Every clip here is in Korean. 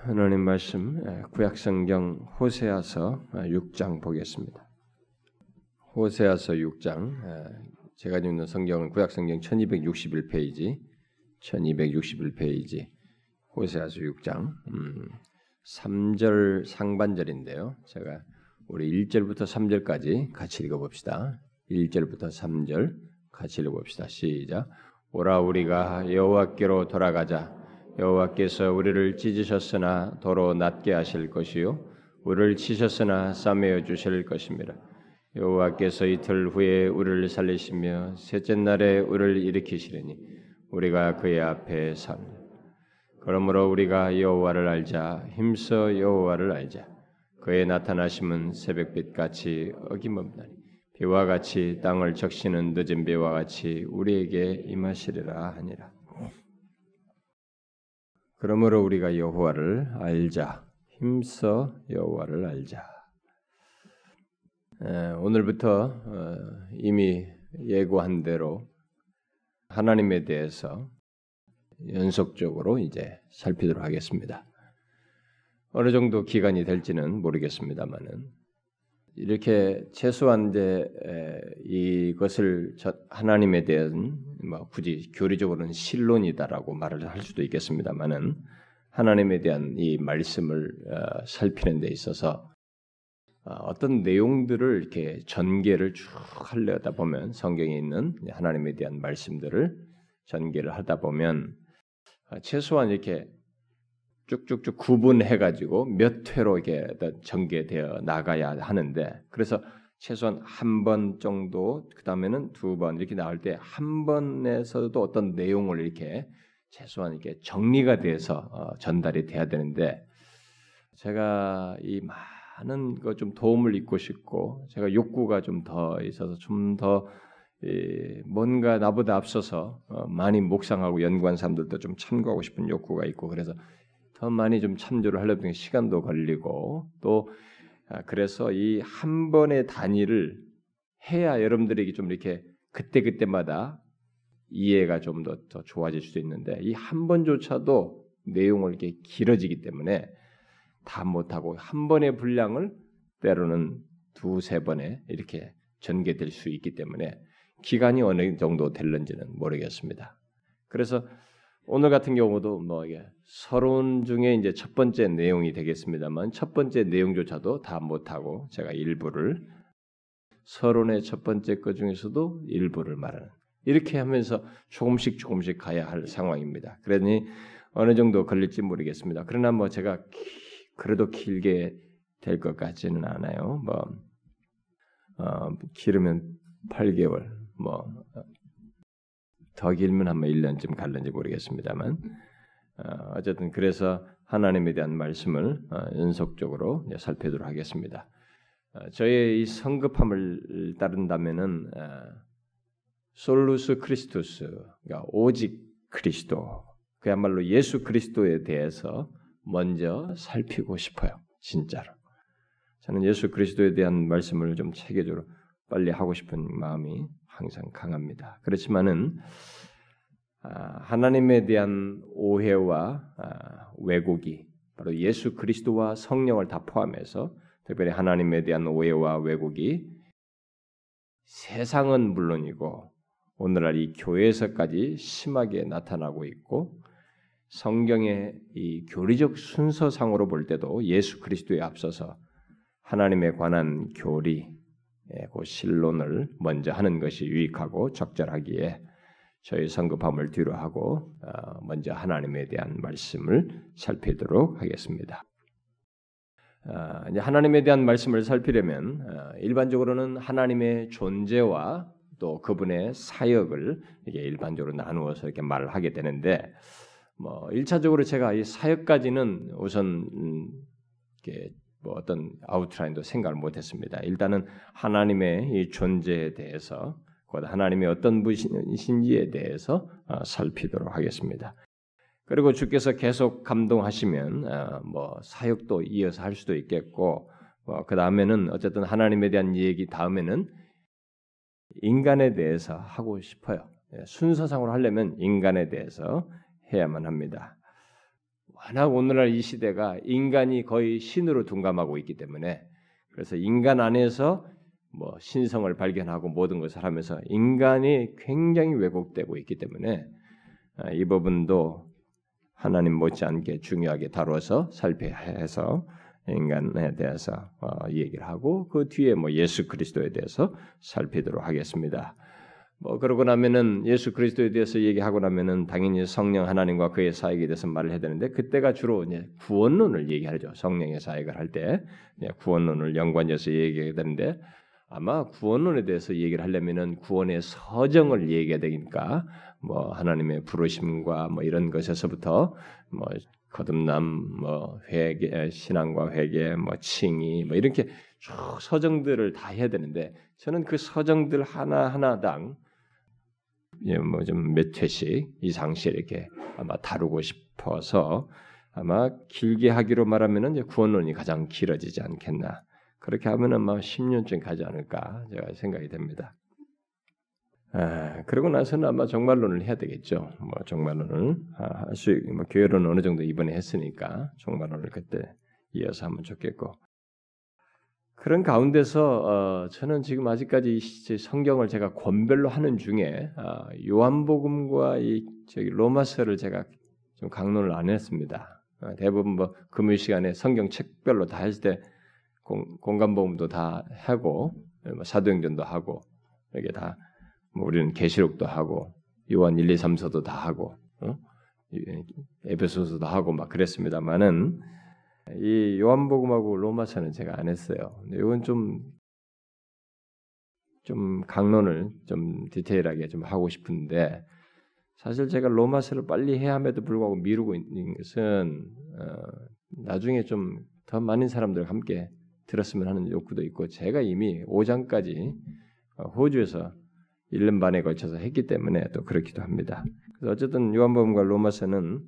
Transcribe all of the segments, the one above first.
하나님 말씀 구약성경 호세아서 6장 보겠습니다. 호세아서 6장 제가 읽는 성경은 구약성경 1261페이지 1261페이지 호세아서 6장 음, 3절 상반절인데요. 제가 우리 1절부터 3절까지 같이 읽어봅시다. 1절부터 3절 같이 읽어봅시다. 시작. 오라 우리가 여호와께로 돌아가자. 여호와께서 우리를 찢으셨으나 도로 낫게 하실 것이요 우리를 치셨으나 싸매어 주실 것입니다. 여호와께서 이틀 후에 우리를 살리시며 셋째 날에 우리를 일으키시리니 우리가 그의 앞에 삽니다. 그러므로 우리가 여호와를 알자 힘써 여호와를 알자 그의 나타나심은 새벽빛 같이 어김없나니 비와 같이 땅을 적시는 늦은 비와 같이 우리에게 임하시리라 하니라. 그러므로 우리가 여호와를 알자. 힘써 여호와를 알자. 에, 오늘부터 어, 이미 예고한 대로 하나님에 대해서 연속적으로 이제 살피도록 하겠습니다. 어느 정도 기간이 될지는 모르겠습니다만은 이렇게 최소한 이제 이것을 하나님에 대한 뭐 굳이 교리적으로는 신론이다라고 말을 할 수도 있겠습니다만은 하나님에 대한 이 말씀을 어, 살피는 데 있어서 어, 어떤 내용들을 이렇게 전개를 쭉 하려다 보면 성경에 있는 하나님에 대한 말씀들을 전개를 하다 보면 어, 최소한 이렇게 쭉쭉쭉 구분해 가지고 몇 회로 이게 전개되어 나가야 하는데 그래서 최소한 한 번 정도 그 다음에는 두 번 이렇게 나올 때 한 번에서도 어떤 내용을 이렇게 최소한 이렇게 정리가 돼서 어, 전달이 돼야 되는데 제가 이 많은 거 좀 도움을 잊고 싶고 제가 욕구가 좀 더 있어서 좀더 뭔가 나보다 앞서서 어, 많이 묵상하고 연구한 사람들도 좀 참고하고 싶은 욕구가 있고 그래서 더 많이 좀 참조를 하려면 시간도 걸리고 또 아, 그래서 이 한 번의 단위를 해야 여러분들에게 좀 이렇게 그때 그때마다 이해가 좀 더 더 좋아질 수도 있는데 이 한 번조차도 내용을 이렇게 길어지기 때문에 다 못하고 한 번의 분량을 때로는 두세 번에 이렇게 전개될 수 있기 때문에 기간이 어느 정도 될는지는 모르겠습니다. 그래서 오늘 같은 경우도 뭐 이게 서론 중에 이제 첫 번째 내용이 되겠습니다만 첫 번째 내용조차도 다 못하고 제가 일부를 서론의 첫 번째 것 중에서도 일부를 말하는 이렇게 하면서 조금씩 조금씩 가야 할 상황입니다. 그러니 어느 정도 걸릴지 모르겠습니다. 그러나 뭐 제가 기, 그래도 길게 될 것 같지는 않아요. 뭐 어, 길으면 8개월, 뭐 더 길면 한번 1년쯤 갈는지 모르겠습니다만 어, 쨌든 그래서 하나님에 대한 말씀을 어, 연속적으로 살펴보도록 하겠습니다. 어, 저의 이 성급함을 따른다면은 솔루스 크리스투스, 그러니까 오직 그리스도, 그야말로 예수 그리스도에 대해서 먼저 살피고 싶어요. 진짜로. 저는 예수 그리스도에 대한 말씀을 좀 체계적으로 빨리 하고 싶은 마음이 항상 강합니다. 그렇지만은 아, 하나님에 대한 오해와 아, 왜곡이 바로 예수 그리스도와 성령을 다 포함해서 특별히 하나님에 대한 오해와 왜곡이 세상은 물론이고 오늘날 이 교회에서까지 심하게 나타나고 있고 성경의 이 교리적 순서상으로 볼 때도 예수 그리스도에 앞서서 하나님에 관한 교리, 예, 그 신론을 먼저 하는 것이 유익하고 적절하기에 저희 성급함을 뒤로 하고 어, 먼저 하나님에 대한 말씀을 살피도록 하겠습니다. 어, 하나님에 대한 말씀을 살피려면 어, 일반적으로는 하나님의 존재와 또 그분의 사역을 이게 일반적으로 나누어서 이렇게 말을 하게 되는데 뭐 일차적으로 제가 이 사역까지는 우선 음, 이렇게 뭐 어떤 아웃라인도 생각을 못했습니다. 일단은 하나님의 이 존재에 대해서 곧 하나님이 어떤 분이신지에 대해서 어, 살피도록 하겠습니다. 그리고 주께서 계속 감동하시면 어, 뭐 사역도 이어서 할 수도 있겠고 뭐그 다음에는 어쨌든 하나님에 대한 얘기 다음에는 인간에 대해서 하고 싶어요. 예, 순서상으로 하려면 인간에 대해서 해야만 합니다. 워낙 오늘날 이 시대가 인간이 거의 신으로 둔감하고 있기 때문에 그래서 인간 안에서 뭐 신성을 발견하고 모든 것을 하면서 인간이 굉장히 왜곡되고 있기 때문에 아, 이 부분도 하나님 못지않게 중요하게 다루어서 살펴야 해서 인간에 대해서 어, 얘기를 하고 그 뒤에 뭐 예수 그리스도에 대해서 살피도록 하겠습니다. 뭐 그러고 나면은 예수 그리스도에 대해서 얘기하고 나면은 당연히 성령 하나님과 그의 사역에 대해서 말을 해야 되는데 그때가 주로 이제 구원론을 얘기하죠. 성령의 사역을 할 때 구원론을 연관해서 얘기해야 되는데 아마 구원론에 대해서 얘기를 하려면은 구원의 서정을 얘기해야 되니까 뭐 하나님의 부르심과 뭐 이런 것에서부터 뭐 거듭남, 뭐 회개, 신앙과 회개, 뭐 칭의, 뭐 이렇게 쭉 서정들을 다 해야 되는데 저는 그 서정들 하나 하나당 예, 뭐좀 몇 회씩 이상씩 이렇게 아마 다루고 싶어서 아마 길게 하기로 말하면은 이제 구원론이 가장 길어지지 않겠나. 그렇게 하면은 아마 10년쯤 가지 않을까 제가 생각이 됩니다. 아, 그러고 나서는 아마 종말론을 해야 되겠죠. 뭐 종말론을 아, 할수 뭐 교회론은 어느 정도 이번에 했으니까 종말론을 그때 이어서 하면 좋겠고 그런 가운데서 어, 저는 지금 아직까지 성경을 제가 권별로 하는 중에 어, 요한복음과 이 저기 로마서를 제가 좀 강론을 안 했습니다. 어, 대부분 뭐 금요 시간에 성경 책별로 다 했을 때 공, 공간복음도 다 하고 뭐 사도행전도 하고 이렇게 다 뭐 우리는 계시록도 하고 요한 1, 2, 3서도 다 하고 어? 에베소서도 하고 막 그랬습니다만은 이 요한복음하고 로마서는 제가 안 했어요. 이건 좀 좀 강론을 좀 디테일하게 좀 하고 싶은데 사실 제가 로마서를 빨리 해야 함에도 불구하고 미루고 있는 것은 어, 나중에 좀 더 많은 사람들과 함께 들었으면 하는 욕구도 있고 제가 이미 5장까지 어, 호주에서 1년 반에 걸쳐서 했기 때문에 또 그렇기도 합니다. 그래서 어쨌든 요한복음과 로마서는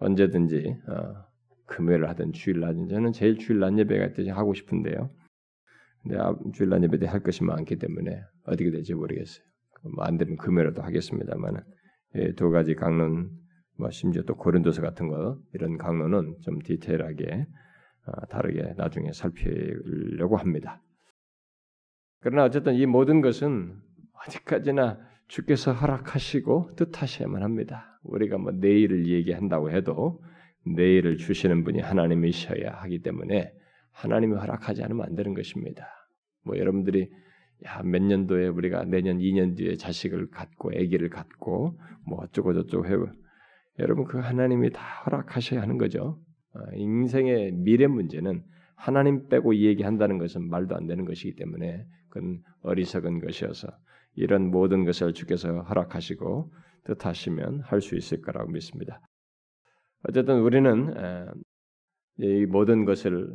언제든지 어, 금요일 하든 주일 하든 저는 제일 주일 낮 예배가 때 하고 싶은데요. 근데 아, 주일 낮 예배 때 할 것이 많기 때문에 어떻게 될지 모르겠어요. 뭐 안 되면 금요일에도 하겠습니다만은 예, 두 가지 강론, 뭐 심지어 또 고린도서 같은 거 이런 강론은 좀 디테일하게 어, 다르게 나중에 살피려고 합니다. 그러나 어쨌든 이 모든 것은 어디까지나 주께서 허락하시고 뜻하셔야만 합니다. 우리가 뭐 내일을 얘기한다고 해도 내일을 주시는 분이 하나님이셔야 하기 때문에 하나님이 허락하지 않으면 안 되는 것입니다. 뭐 여러분들이 야, 몇 년도에 우리가 내년 2년 뒤에 자식을 갖고 아기를 갖고 뭐 어쩌고 저쩌고 해요. 여러분 그 하나님이 다 허락하셔야 하는 거죠. 어, 인생의 미래 문제는 하나님 빼고 이 얘기한다는 것은 말도 안 되는 것이기 때문에 그건 어리석은 것이어서 이런 모든 것을 주께서 허락하시고 뜻하시면 할 수 있을 거라고 믿습니다. 어쨌든 우리는 이 모든 것을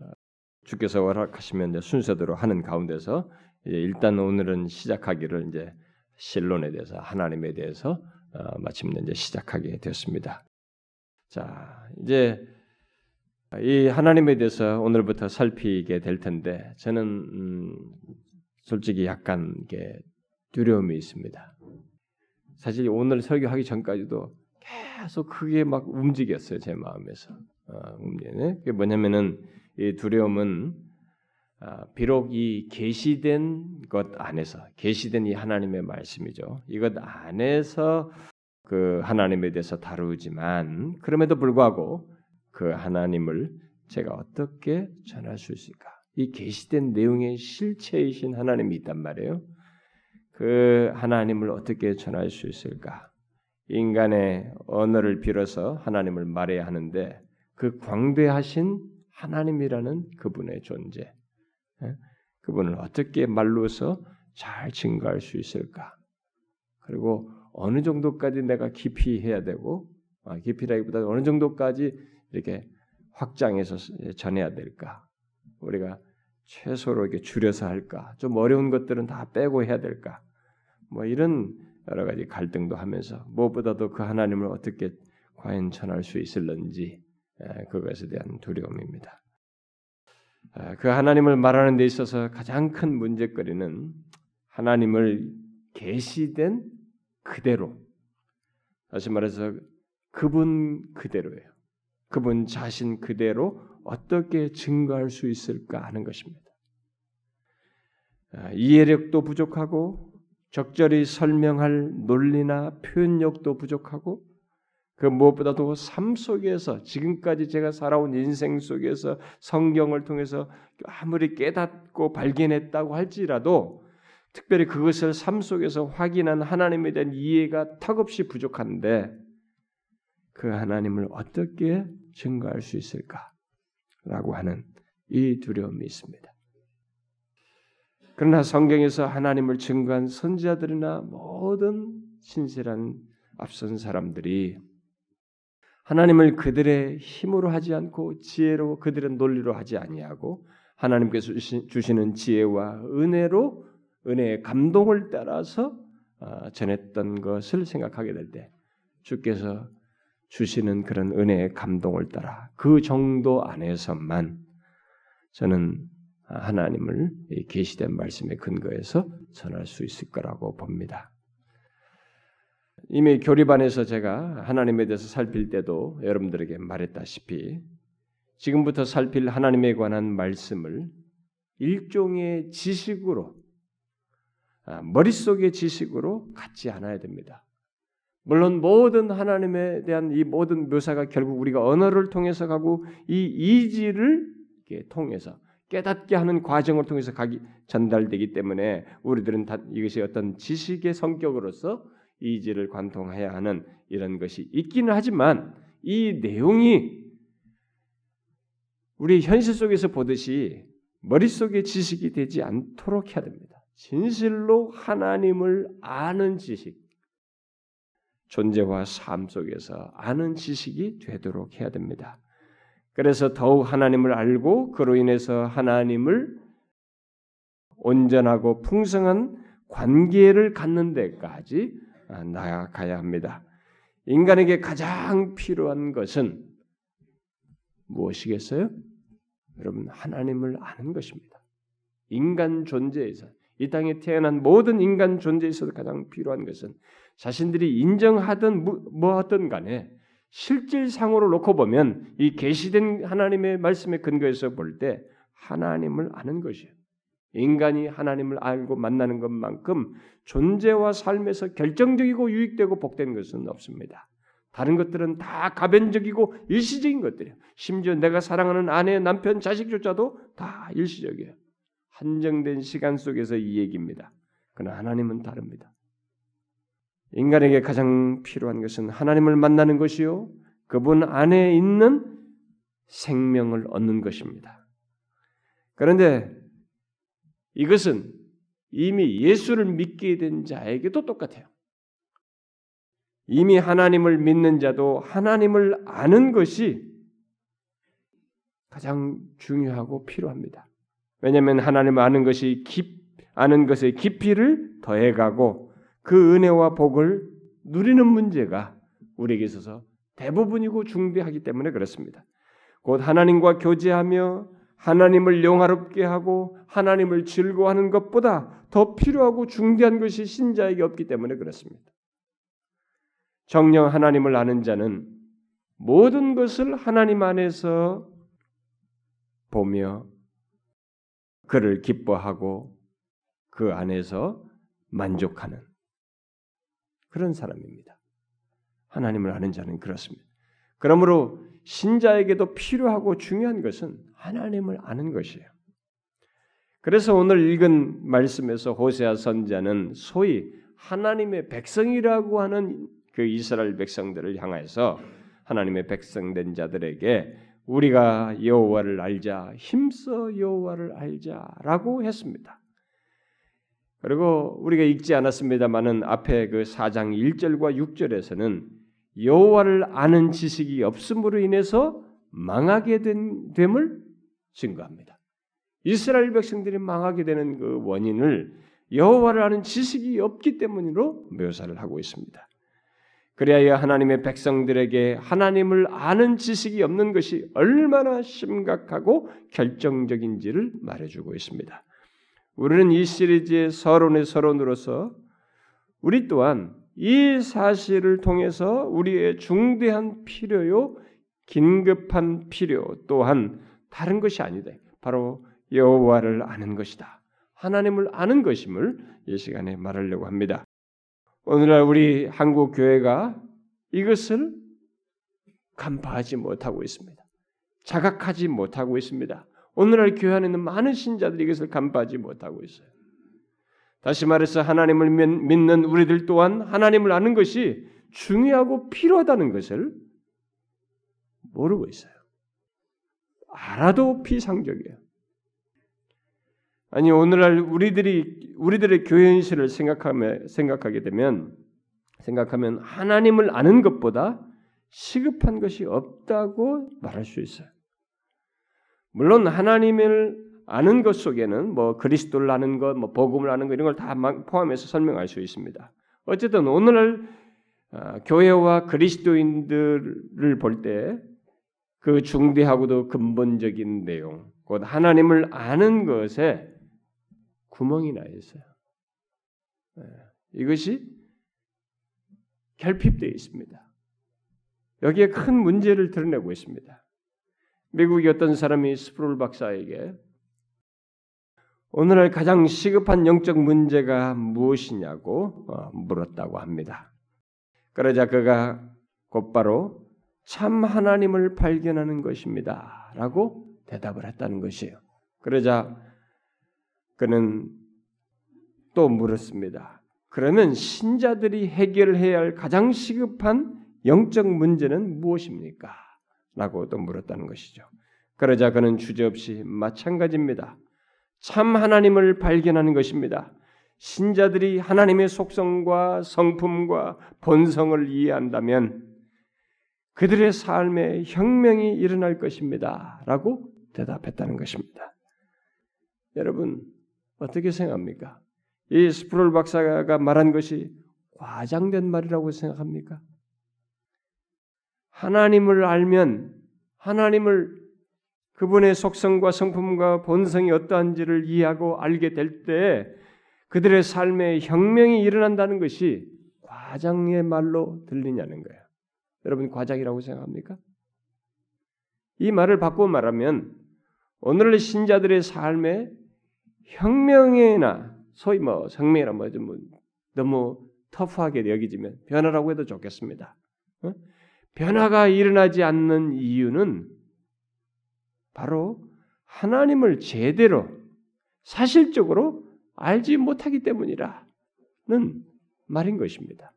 주께서 허락하시면 순서대로 하는 가운데서 일단 오늘은 시작하기를 이제 신론에 대해서 하나님에 대해서 어, 마침내 이제 시작하게 되었습니다. 자 이제 이 하나님에 대해서 오늘부터 살피게 될 텐데 저는 음, 솔직히 약간 두려움이 있습니다. 사실 오늘 설교하기 전까지도 계속 크게 막 움직였어요 제 마음에서. 어, 움직이네. 그게 뭐냐면은 이 두려움은 아, 비록 이 계시된 것 안에서 계시된 이 하나님의 말씀이죠. 이것 안에서 그 하나님에 대해서 다루지만 그럼에도 불구하고 그 하나님을 제가 어떻게 전할 수 있을까? 이 계시된 내용의 실체이신 하나님이 있단 말이에요. 그 하나님을 어떻게 전할 수 있을까? 인간의 언어를 빌어서 하나님을 말해야 하는데 그 광대하신 하나님이라는 그분의 존재, 예? 그분을 어떻게 말로서 잘 증거할 수 있을까? 그리고 어느 정도까지 내가 깊이 해야 되고 아, 깊이라기보다 어느 정도까지 이렇게 확장해서 전해야 될까? 우리가 최소로 이렇게 줄여서 할까? 좀 어려운 것들은 다 빼고 해야 될까? 뭐 이런 여러 가지 갈등도 하면서 무엇보다도 그 하나님을 어떻게 과연 전할 수 있을런지 그것에 대한 두려움입니다. 그 하나님을 말하는 데 있어서 가장 큰 문제거리는 하나님을 계시된 그대로 다시 말해서 그분 그대로예요. 그분 자신 그대로 어떻게 증거할 수 있을까 하는 것입니다. 아, 이해력도 부족하고 적절히 설명할 논리나 표현력도 부족하고 그 무엇보다도 삶 속에서 지금까지 제가 살아온 인생 속에서 성경을 통해서 아무리 깨닫고 발견했다고 할지라도 특별히 그것을 삶 속에서 확인한 하나님에 대한 이해가 턱없이 부족한데 그 하나님을 어떻게 증거할 수 있을까라고 하는 이 두려움이 있습니다. 그러나 성경에서 하나님을 증거한 선지자들이나 모든 신실한 앞선 사람들이 하나님을 그들의 힘으로 하지 않고 지혜로 그들의 논리로 하지 아니하고 하나님께서 주시는 지혜와 은혜로 은혜의 감동을 따라서 어, 전했던 것을 생각하게 될 때 주께서 주시는 그런 은혜의 감동을 따라 그 정도 안에서만 저는 하나님을 계시된 말씀에 근거해서 전할 수 있을 거라고 봅니다. 이미 교리반에서 제가 하나님에 대해서 살필 때도 여러분들에게 말했다시피 지금부터 살필 하나님에 관한 말씀을 일종의 지식으로 아, 머릿속의 지식으로 갖지 않아야 됩니다. 물론 모든 하나님에 대한 이 모든 묘사가 결국 우리가 언어를 통해서 가고 이 이지를 통해서 깨닫게 하는 과정을 통해서 가기 전달되기 때문에 우리들은 다 이것이 어떤 지식의 성격으로서 이지를 관통해야 하는 이런 것이 있기는 하지만 이 내용이 우리 현실 속에서 보듯이 머릿속에 지식이 되지 않도록 해야 됩니다. 진실로 하나님을 아는 지식, 존재와 삶 속에서 아는 지식이 되도록 해야 됩니다. 그래서 더욱 하나님을 알고 그로 인해서 하나님을 온전하고 풍성한 관계를 갖는 데까지 아, 나아가야 합니다. 인간에게 가장 필요한 것은 무엇이겠어요? 여러분 하나님을 아는 것입니다. 인간 존재에서 이 땅에 태어난 모든 인간 존재에서 가장 필요한 것은 자신들이 인정하든 뭐하든 간에 실질상으로 놓고 보면 이 계시된 하나님의 말씀에 근거해서 볼 때 하나님을 아는 것이에요. 인간이 하나님을 알고 만나는 것만큼 존재와 삶에서 결정적이고 유익되고 복된 것은 없습니다. 다른 것들은 다 가변적이고 일시적인 것들이에요. 심지어 내가 사랑하는 아내, 남편, 자식조차도 다 일시적이에요. 한정된 시간 속에서 이 얘기입니다. 그러나 하나님은 다릅니다. 인간에게 가장 필요한 것은 하나님을 만나는 것이요. 그분 안에 있는 생명을 얻는 것입니다. 그런데 이것은 이미 예수를 믿게 된 자에게도 똑같아요. 이미 하나님을 믿는 자도 하나님을 아는 것이 가장 중요하고 필요합니다. 왜냐하면 하나님을 아는 것이 깊, 아는 것의 깊이를 더해가고 그 은혜와 복을 누리는 문제가 우리에게 있어서 대부분이고 중대하기 때문에 그렇습니다. 곧 하나님과 교제하며 하나님을 영화롭게 하고 하나님을 즐거워하는 것보다 더 필요하고 중대한 것이 신자에게 없기 때문에 그렇습니다. 정령 하나님을 아는 자는 모든 것을 하나님 안에서 보며 그를 기뻐하고 그 안에서 만족하는 그런 사람입니다. 하나님을 아는 자는 그렇습니다. 그러므로 신자에게도 필요하고 중요한 것은 하나님을 아는 것이에요. 그래서 오늘 읽은 말씀에서 호세아 선자는 소위 하나님의 백성이라고 하는 그 이스라엘 백성들을 향해서 하나님의 백성된 자들에게 우리가 여호와를 알자 힘써 여호와를 알자라고 했습니다. 그리고 우리가 읽지 않았습니다만은 앞에 그 4장 1절과 6절에서는 여호와를 아는 지식이 없음으로 인해서 망하게 된 됨을 증거합니다. 이스라엘 백성들이 망하게 되는 그 원인을 여호와를 아는 지식이 없기 때문으로 묘사를 하고 있습니다. 그래야 하나님의 백성들에게 하나님을 아는 지식이 없는 것이 얼마나 심각하고 결정적인지를 말해주고 있습니다. 우리는 이 시리즈의 서론의 서론으로서 우리 또한 이 사실을 통해서 우리의 중대한 필요요 긴급한 필요 또한 다른 것이 아니다. 바로 여호와를 아는 것이다. 하나님을 아는 것임을 이 시간에 말하려고 합니다. 오늘날 우리 한국 교회가 이것을 간파하지 못하고 있습니다. 자각하지 못하고 있습니다. 오늘날 교회 안에 있는 많은 신자들이 이것을 간파하지 못하고 있어요. 다시 말해서 하나님을 믿는 우리들 또한 하나님을 아는 것이 중요하고 필요하다는 것을 모르고 있어요. 알아도 비상적이에요. 아니 오늘날 우리들이 우리들의 교회 현실을 생각하며 생각하게 되면 생각하면 하나님을 아는 것보다 시급한 것이 없다고 말할 수 있어요. 물론 하나님을 아는 것 속에는 뭐 그리스도를 아는 것, 뭐 복음을 아는 것 이런 걸 다 포함해서 설명할 수 있습니다. 어쨌든 오늘날 아, 교회와 그리스도인들을 볼 때 그 중대하고도 근본적인 내용, 곧 하나님을 아는 것에 구멍이 나 있어요. 예, 이것이 결핍되어 있습니다. 여기에 큰 문제를 드러내고 있습니다. 미국의 어떤 사람이 스프롤 박사에게 오늘날 가장 시급한 영적 문제가 무엇이냐고 어, 물었다고 합니다. 그러자 그가 곧바로 참 하나님을 발견하는 것입니다. 라고 대답을 했다는 것이에요. 그러자 그는 또 물었습니다. 그러면 신자들이 해결해야 할 가장 시급한 영적 문제는 무엇입니까? 라고 또 물었다는 것이죠. 그러자 그는 주저없이 마찬가지입니다. 참 하나님을 발견하는 것입니다. 신자들이 하나님의 속성과 성품과 본성을 이해한다면 그들의 삶에 혁명이 일어날 것입니다. 라고 대답했다는 것입니다. 여러분, 어떻게 생각합니까? 이 스프롤 박사가 말한 것이 과장된 말이라고 생각합니까? 하나님을 알면 하나님을 그분의 속성과 성품과 본성이 어떠한지를 이해하고 알게 될 때 그들의 삶에 혁명이 일어난다는 것이 과장의 말로 들리냐는 거예요. 여러분 과장이라고 생각합니까? 이 말을 바꿔 말하면 오늘 신자들의 삶에 혁명이나 소위 뭐 성명이라 뭐좀 뭐 너무 터프하게 여기지면 변화라고 해도 좋겠습니다. 어? 변화가 일어나지 않는 이유는 바로 하나님을 제대로 사실적으로 알지 못하기 때문이라는 말인 것입니다.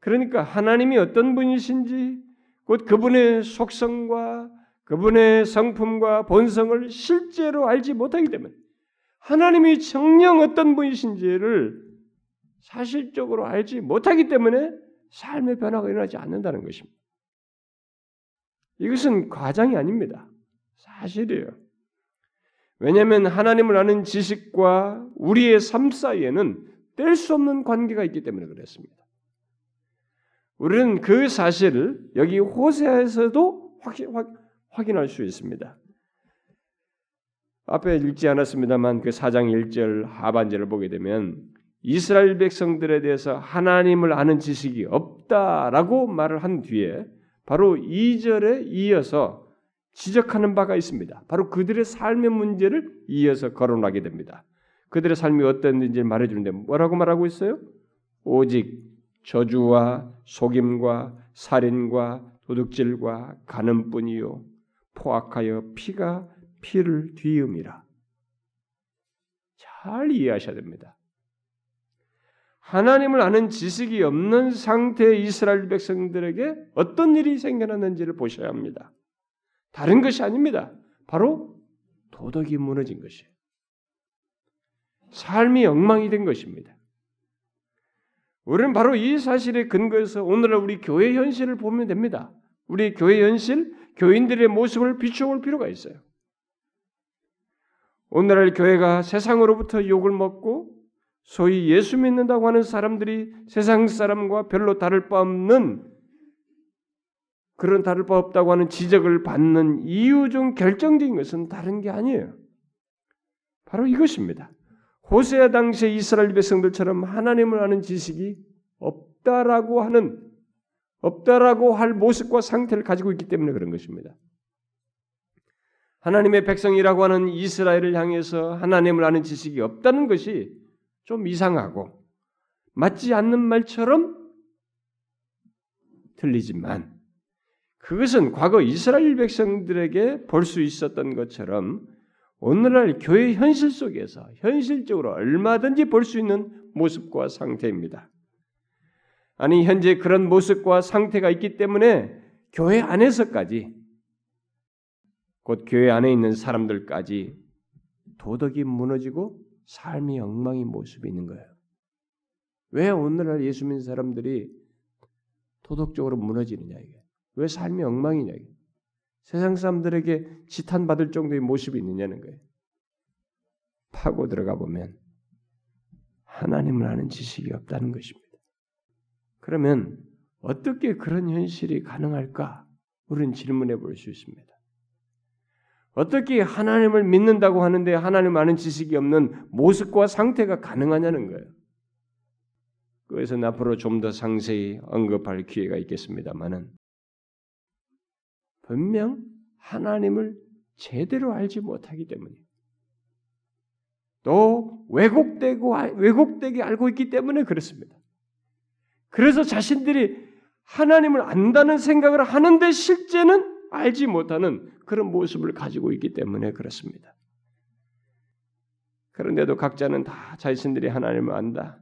그러니까 하나님이 어떤 분이신지 곧 그분의 속성과 그분의 성품과 본성을 실제로 알지 못하기 때문에 하나님이 정령 어떤 분이신지를 사실적으로 알지 못하기 때문에 삶의 변화가 일어나지 않는다는 것입니다. 이것은 과장이 아닙니다. 사실이에요. 왜냐하면 하나님을 아는 지식과 우리의 삶 사이에는 뗄 수 없는 관계가 있기 때문에 그렇습니다. 우리는 그 사실을 여기 호세에서도 확인, 확인할 수 있습니다. 앞에 읽지 않았습니다만 그 4장 1절 하반절을 보게 되면 이스라엘 백성들에 대해서 하나님을 아는 지식이 없다라고 말을 한 뒤에 바로 2절에 이어서 지적하는 바가 있습니다. 바로 그들의 삶의 문제를 이어서 거론하게 됩니다. 그들의 삶이 어땠는지 말해주는데 뭐라고 말하고 있어요? 오직 저주와 속임과 살인과 도둑질과 가늠뿐이요 포악하여 피가 피를 뒤음이라. 잘 이해하셔야 됩니다. 하나님을 아는 지식이 없는 상태의 이스라엘 백성들에게 어떤 일이 생겨났는지를 보셔야 합니다. 다른 것이 아닙니다. 바로 도덕이 무너진 것이에요. 삶이 엉망이 된 것입니다. 우리는 바로 이 사실에 근거해서 오늘날 우리 교회 현실을 보면 됩니다. 우리 교회 현실, 교인들의 모습을 비춰볼 필요가 있어요. 오늘날 교회가 세상으로부터 욕을 먹고 소위 예수 믿는다고 하는 사람들이 세상 사람과 별로 다를 바 없는 그런 다를 바 없다고 하는 지적을 받는 이유 중 결정적인 것은 다른 게 아니에요. 바로 이것입니다. 호세아 당시의 이스라엘 백성들처럼 하나님을 아는 지식이 없다라고 하는 없다라고 할 모습과 상태를 가지고 있기 때문에 그런 것입니다. 하나님의 백성이라고 하는 이스라엘을 향해서 하나님을 아는 지식이 없다는 것이 좀 이상하고 맞지 않는 말처럼 들리지만 그것은 과거 이스라엘 백성들에게 볼 수 있었던 것처럼 오늘날 교회 현실 속에서 현실적으로 얼마든지 볼 수 있는 모습과 상태입니다. 아니 현재 그런 모습과 상태가 있기 때문에 교회 안에서까지 곧 교회 안에 있는 사람들까지 도덕이 무너지고 삶이 엉망인 모습이 있는 거예요. 왜 오늘날 예수 믿는 사람들이 도덕적으로 무너지느냐 이게. 왜 삶이 엉망이냐 이게. 세상 사람들에게 지탄받을 정도의 모습이 있느냐는 거예요. 파고 들어가 보면 하나님을 아는 지식이 없다는 것입니다. 그러면 어떻게 그런 현실이 가능할까? 우리는 질문해 볼 수 있습니다. 어떻게 하나님을 믿는다고 하는데 하나님 아는 지식이 없는 모습과 상태가 가능하냐는 거예요. 그것은 앞으로 좀 더 상세히 언급할 기회가 있겠습니다만은 분명 하나님을 제대로 알지 못하기 때문이에요. 또 왜곡되고 왜곡되게 알고 있기 때문에 그렇습니다. 그래서 자신들이 하나님을 안다는 생각을 하는데 실제는 알지 못하는 그런 모습을 가지고 있기 때문에 그렇습니다. 그런데도 각자는 다 자신들이 하나님을 안다.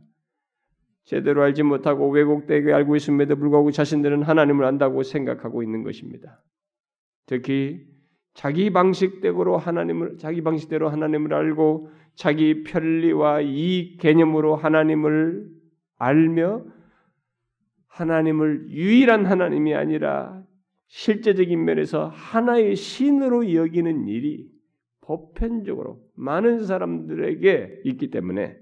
제대로 알지 못하고 왜곡되게 알고 있음에도 불구하고 자신들은 하나님을 안다고 생각하고 있는 것입니다. 특히 자기 방식대로 하나님을 자기 방식대로 하나님을 알고 자기 편리와 이익 개념으로 하나님을 알며 하나님을 유일한 하나님이 아니라 실제적인 면에서 하나의 신으로 여기는 일이 보편적으로 많은 사람들에게 있기 때문에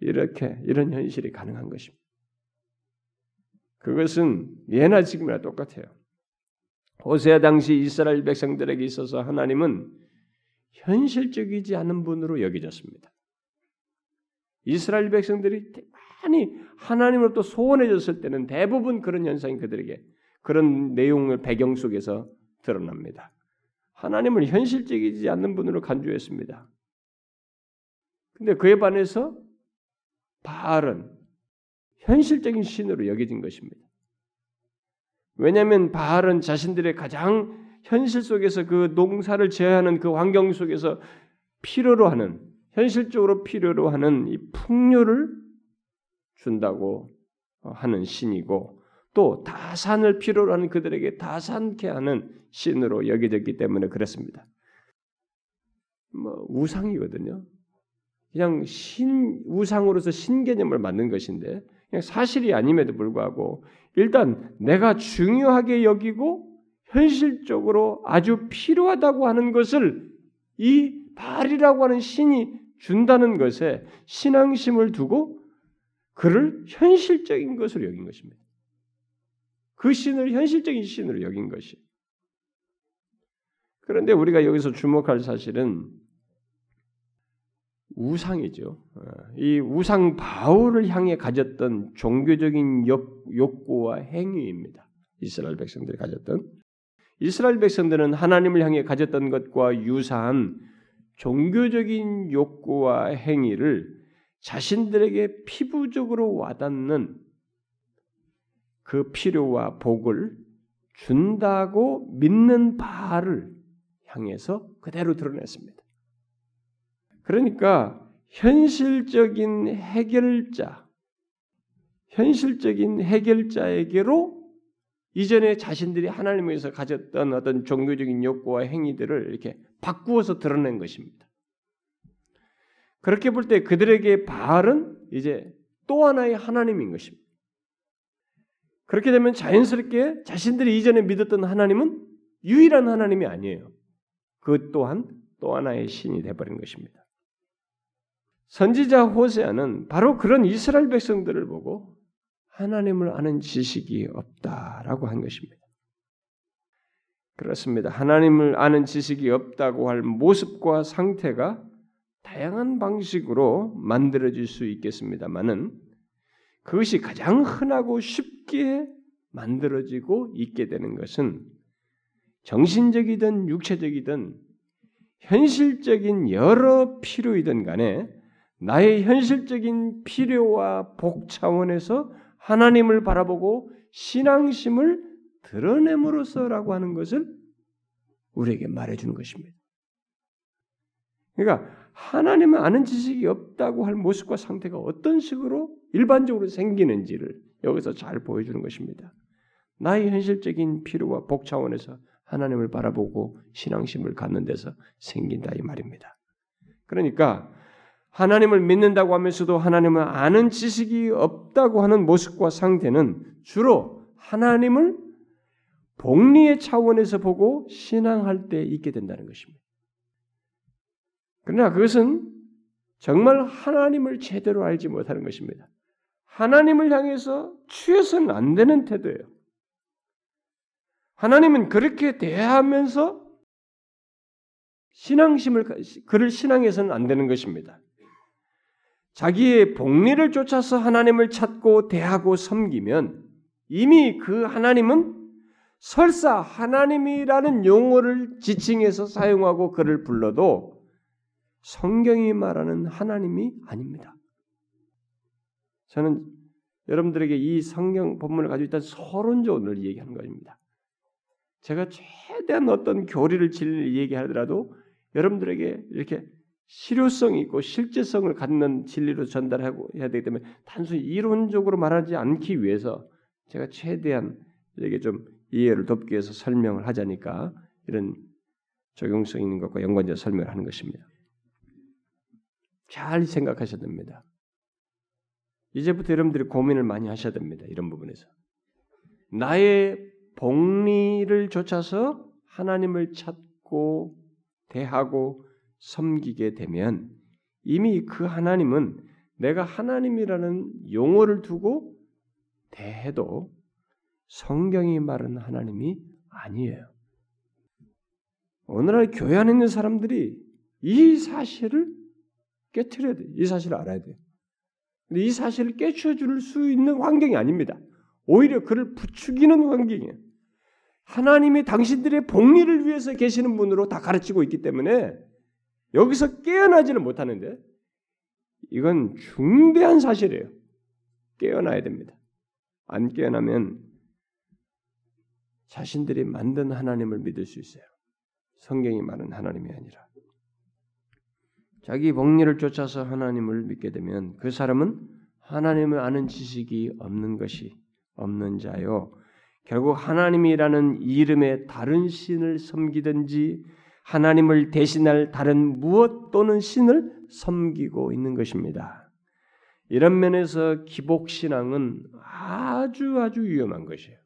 이렇게 이런 현실이 가능한 것입니다. 그것은 예나 지금이나 똑같아요. 호세아 당시 이스라엘 백성들에게 있어서 하나님은 현실적이지 않은 분으로 여겨졌습니다. 이스라엘 백성들이 많이 하나님으로부터 소원해졌을 때는 대부분 그런 현상이 그들에게 그런 내용을 배경 속에서 드러납니다. 하나님을 현실적이지 않는 분으로 간주했습니다. 근데 그에 반해서 바알은 현실적인 신으로 여겨진 것입니다. 왜냐하면 바알은 자신들의 가장 현실 속에서 그 농사를 제어하는 그 환경 속에서 필요로 하는 현실적으로 필요로 하는 이 풍요를 준다고 하는 신이고 또 다산을 필요로 하는 그들에게 다산케 하는 신으로 여겨졌기 때문에 그렇습니다. 뭐 우상이거든요. 그냥 신 우상으로서 신개념을 만든 것인데 그냥 사실이 아님에도 불구하고 일단 내가 중요하게 여기고 현실적으로 아주 필요하다고 하는 것을 이 발이라고 하는 신이 준다는 것에 신앙심을 두고 그를 현실적인 것으로 여긴 것입니다. 그 신을 현실적인 신으로 여긴 것이. 그런데 우리가 여기서 주목할 사실은 우상이죠. 어, 이 우상 바울을 향해 가졌던 종교적인 욕구와 행위입니다. 이스라엘 백성들이 가졌던 이스라엘 백성들은 하나님을 향해 가졌던 것과 유사한 종교적인 욕구와 행위를 자신들에게 피부적으로 와닿는 그 필요와 복을 준다고 믿는 바를 향해서 그대로 드러냈습니다. 그러니까 현실적인 해결자, 현실적인 해결자에게로 이전에 자신들이 하나님에서 가졌던 어떤 종교적인 욕구와 행위들을 이렇게 바꾸어서 드러낸 것입니다. 그렇게 볼 때 그들에게 바알은 이제 또 하나의 하나님인 것입니다. 그렇게 되면 자연스럽게 자신들이 이전에 믿었던 하나님은 유일한 하나님이 아니에요. 그 또한 또 하나의 신이 되어버린 것입니다. 선지자 호세아는 바로 그런 이스라엘 백성들을 보고 하나님을 아는 지식이 없다라고 한 것입니다. 그렇습니다. 하나님을 아는 지식이 없다고 할 모습과 상태가 다양한 방식으로 만들어질 수 있겠습니다만은 그것이 가장 흔하고 쉽게 만들어지고 있게 되는 것은 정신적이든 육체적이든 현실적인 여러 필요이든 간에 나의 현실적인 필요와 복 차원에서 하나님을 바라보고 신앙심을 드러냄으로써라고 하는 것을 우리에게 말해주는 것입니다. 그러니까 하나님을 아는 지식이 없다고 할 모습과 상태가 어떤 식으로 일반적으로 생기는지를 여기서 잘 보여주는 것입니다. 나의 현실적인 필요와 복 차원에서 하나님을 바라보고 신앙심을 갖는 데서 생긴다 이 말입니다. 그러니까 하나님을 믿는다고 하면서도 하나님을 아는 지식이 없다고 하는 모습과 상태는 주로 하나님을 복리의 차원에서 보고 신앙할 때 있게 된다는 것입니다. 그러나 그것은 정말 하나님을 제대로 알지 못하는 것입니다. 하나님을 향해서 취해서는 안 되는 태도예요. 하나님은 그렇게 대하면서 신앙심을 그를 신앙해서는 안 되는 것입니다. 자기의 복리를 쫓아서 하나님을 찾고 대하고 섬기면 이미 그 하나님은 설사 하나님이라는 용어를 지칭해서 사용하고 그를 불러도 성경이 말하는 하나님이 아닙니다. 저는 여러분들에게 이 성경 본문을 가지고 있던 서론적으로 얘기하는 것입니다. 제가 최대한 어떤 교리를 진리를 얘기하더라도 여러분들에게 이렇게 실효성 있고 실제성을 갖는 진리로 전달하고 해야 되기 때문에 단순히 이론적으로 말하지 않기 위해서 제가 최대한 이렇게 좀 이해를 돕기 위해서 설명을 하자니까 이런 적용성 있는 것과 연관적 설명을 하는 것입니다. 잘 생각하셔야 됩니다. 이제부터 여러분들이 고민을 많이 하셔야 됩니다. 이런 부분에서. 나의 복리를 좇아서 하나님을 찾고 대하고 섬기게 되면 이미 그 하나님은 내가 하나님이라는 용어를 두고 대해도 성경이 말하는 하나님이 아니에요. 오늘날 교회 안에 있는 사람들이 이 사실을 깨트려야 돼. 이 사실을 알아야 돼. 근데 이 사실을 깨쳐줄 수 있는 환경이 아닙니다. 오히려 그를 부추기는 환경이에요. 하나님이 당신들의 복리를 위해서 계시는 분으로 다 가르치고 있기 때문에 여기서 깨어나지는 못하는데 이건 중대한 사실이에요. 깨어나야 됩니다. 안 깨어나면 자신들이 만든 하나님을 믿을 수 있어요. 성경이 말하는 하나님이 아니라. 자기 복리를 쫓아서 하나님을 믿게 되면 그 사람은 하나님을 아는 지식이 없는 것이 없는 자요. 결국 하나님이라는 이름의 다른 신을 섬기든지 하나님을 대신할 다른 무엇 또는 신을 섬기고 있는 것입니다. 이런 면에서 기복신앙은 아주 아주 위험한 것이에요.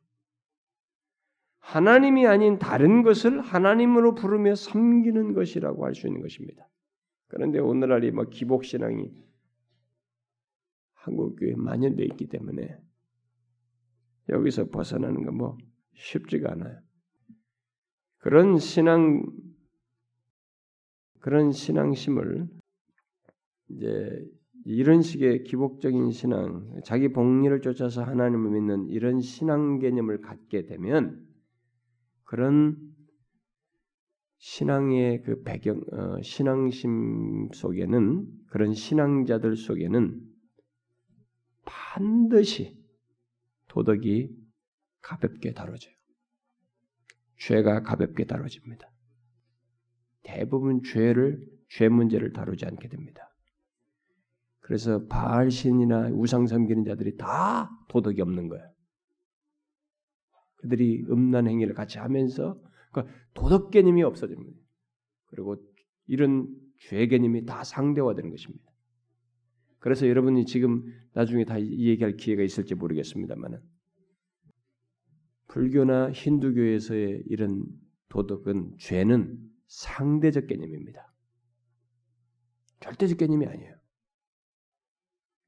하나님이 아닌 다른 것을 하나님으로 부르며 섬기는 것이라고 할 수 있는 것입니다. 그런데 오늘날 이 뭐 기복 신앙이 한국 교회에 만연되어 있기 때문에 여기서 벗어나는 건 뭐 쉽지가 않아요. 그런 신앙 그런 신앙심을 이제 이런 식의 기복적인 신앙, 자기 복리를 쫓아서 하나님을 믿는 이런 신앙 개념을 갖게 되면 그런 신앙의 그 배경, 어, 신앙심 속에는 그런 신앙자들 속에는 반드시 도덕이 가볍게 다뤄져요. 죄가 가볍게 다뤄집니다. 대부분 죄를 죄 문제를 다루지 않게 됩니다. 그래서 바알 신이나 우상 섬기는 자들이 다 도덕이 없는 거예요. 그들이 음란 행위를 같이 하면서 그러니까 도덕 개념이 없어집니다. 그리고 이런 죄 개념이 다 상대화되는 것입니다. 그래서 여러분이 지금 나중에 다 얘기할 기회가 있을지 모르겠습니다만은 불교나 힌두교에서의 이런 도덕은 죄는 상대적 개념입니다. 절대적 개념이 아니에요.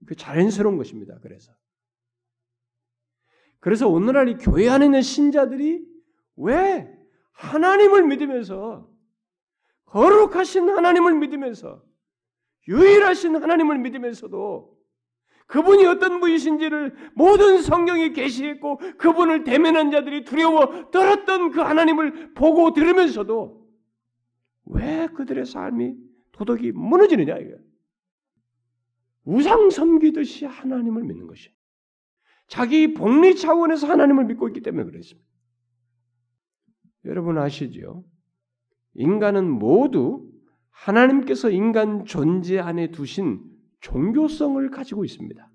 그 자연스러운 것입니다. 그래서 그래서 오늘날 이 교회 안에 있는 신자들이 왜 하나님을 믿으면서 거룩하신 하나님을 믿으면서 유일하신 하나님을 믿으면서도 그분이 어떤 분이신지를 모든 성경에 계시했고 그분을 대면한 자들이 두려워 떨었던 그 하나님을 보고 들으면서도 왜 그들의 삶이 도덕이 무너지느냐 이거. 우상 섬기듯이 하나님을 믿는 것이. 자기 복리 차원에서 하나님을 믿고 있기 때문에 그렇습니다. 여러분 아시죠? 인간은 모두 하나님께서 인간 존재 안에 두신 종교성을 가지고 있습니다.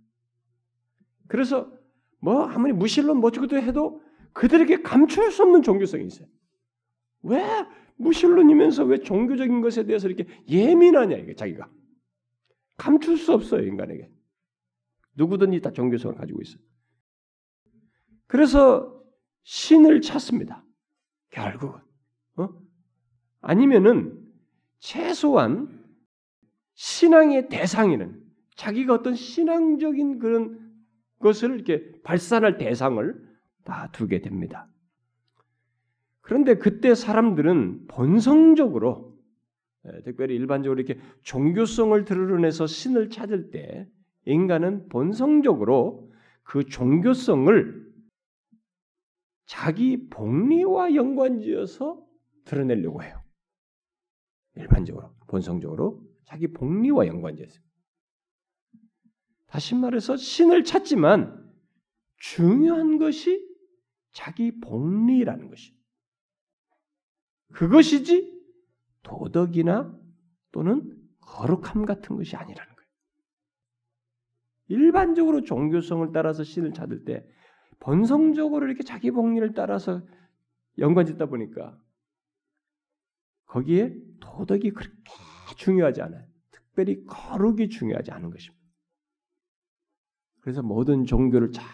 그래서 뭐 아무리 무신론 뭐어쩌도 해도 그들에게 감출 수 없는 종교성이 있어요. 왜 무신론이면서 왜 종교적인 것에 대해서 이렇게 예민하냐 이게 자기가 감출 수 없어요 인간에게 누구든지 다 종교성을 가지고 있어요. 그래서 신을 찾습니다. 결국은 어? 아니면은 최소한 신앙의 대상이는 자기가 어떤 신앙적인 그런 것을 이렇게 발산할 대상을 다 두게 됩니다. 그런데 그때 사람들은 본성적으로 예, 특별히 일반적으로 이렇게 종교성을 드러내서 신을 찾을 때 인간은 본성적으로 그 종교성을 자기 복리와 연관지어서 드러내려고 해요. 일반적으로 본성적으로 자기 복리와 연관지어서 다시 말해서 신을 찾지만 중요한 것이 자기 복리라는 것이. 그것이지 도덕이나 또는 거룩함 같은 것이 아니라는 거예요. 일반적으로 종교성을 따라서 신을 찾을 때 본성적으로 이렇게 자기 복리를 따라서 연관짓다 보니까 거기에 도덕이 그렇게 중요하지 않아요. 특별히 거룩이 중요하지 않은 것입니다. 그래서 모든 종교를 잘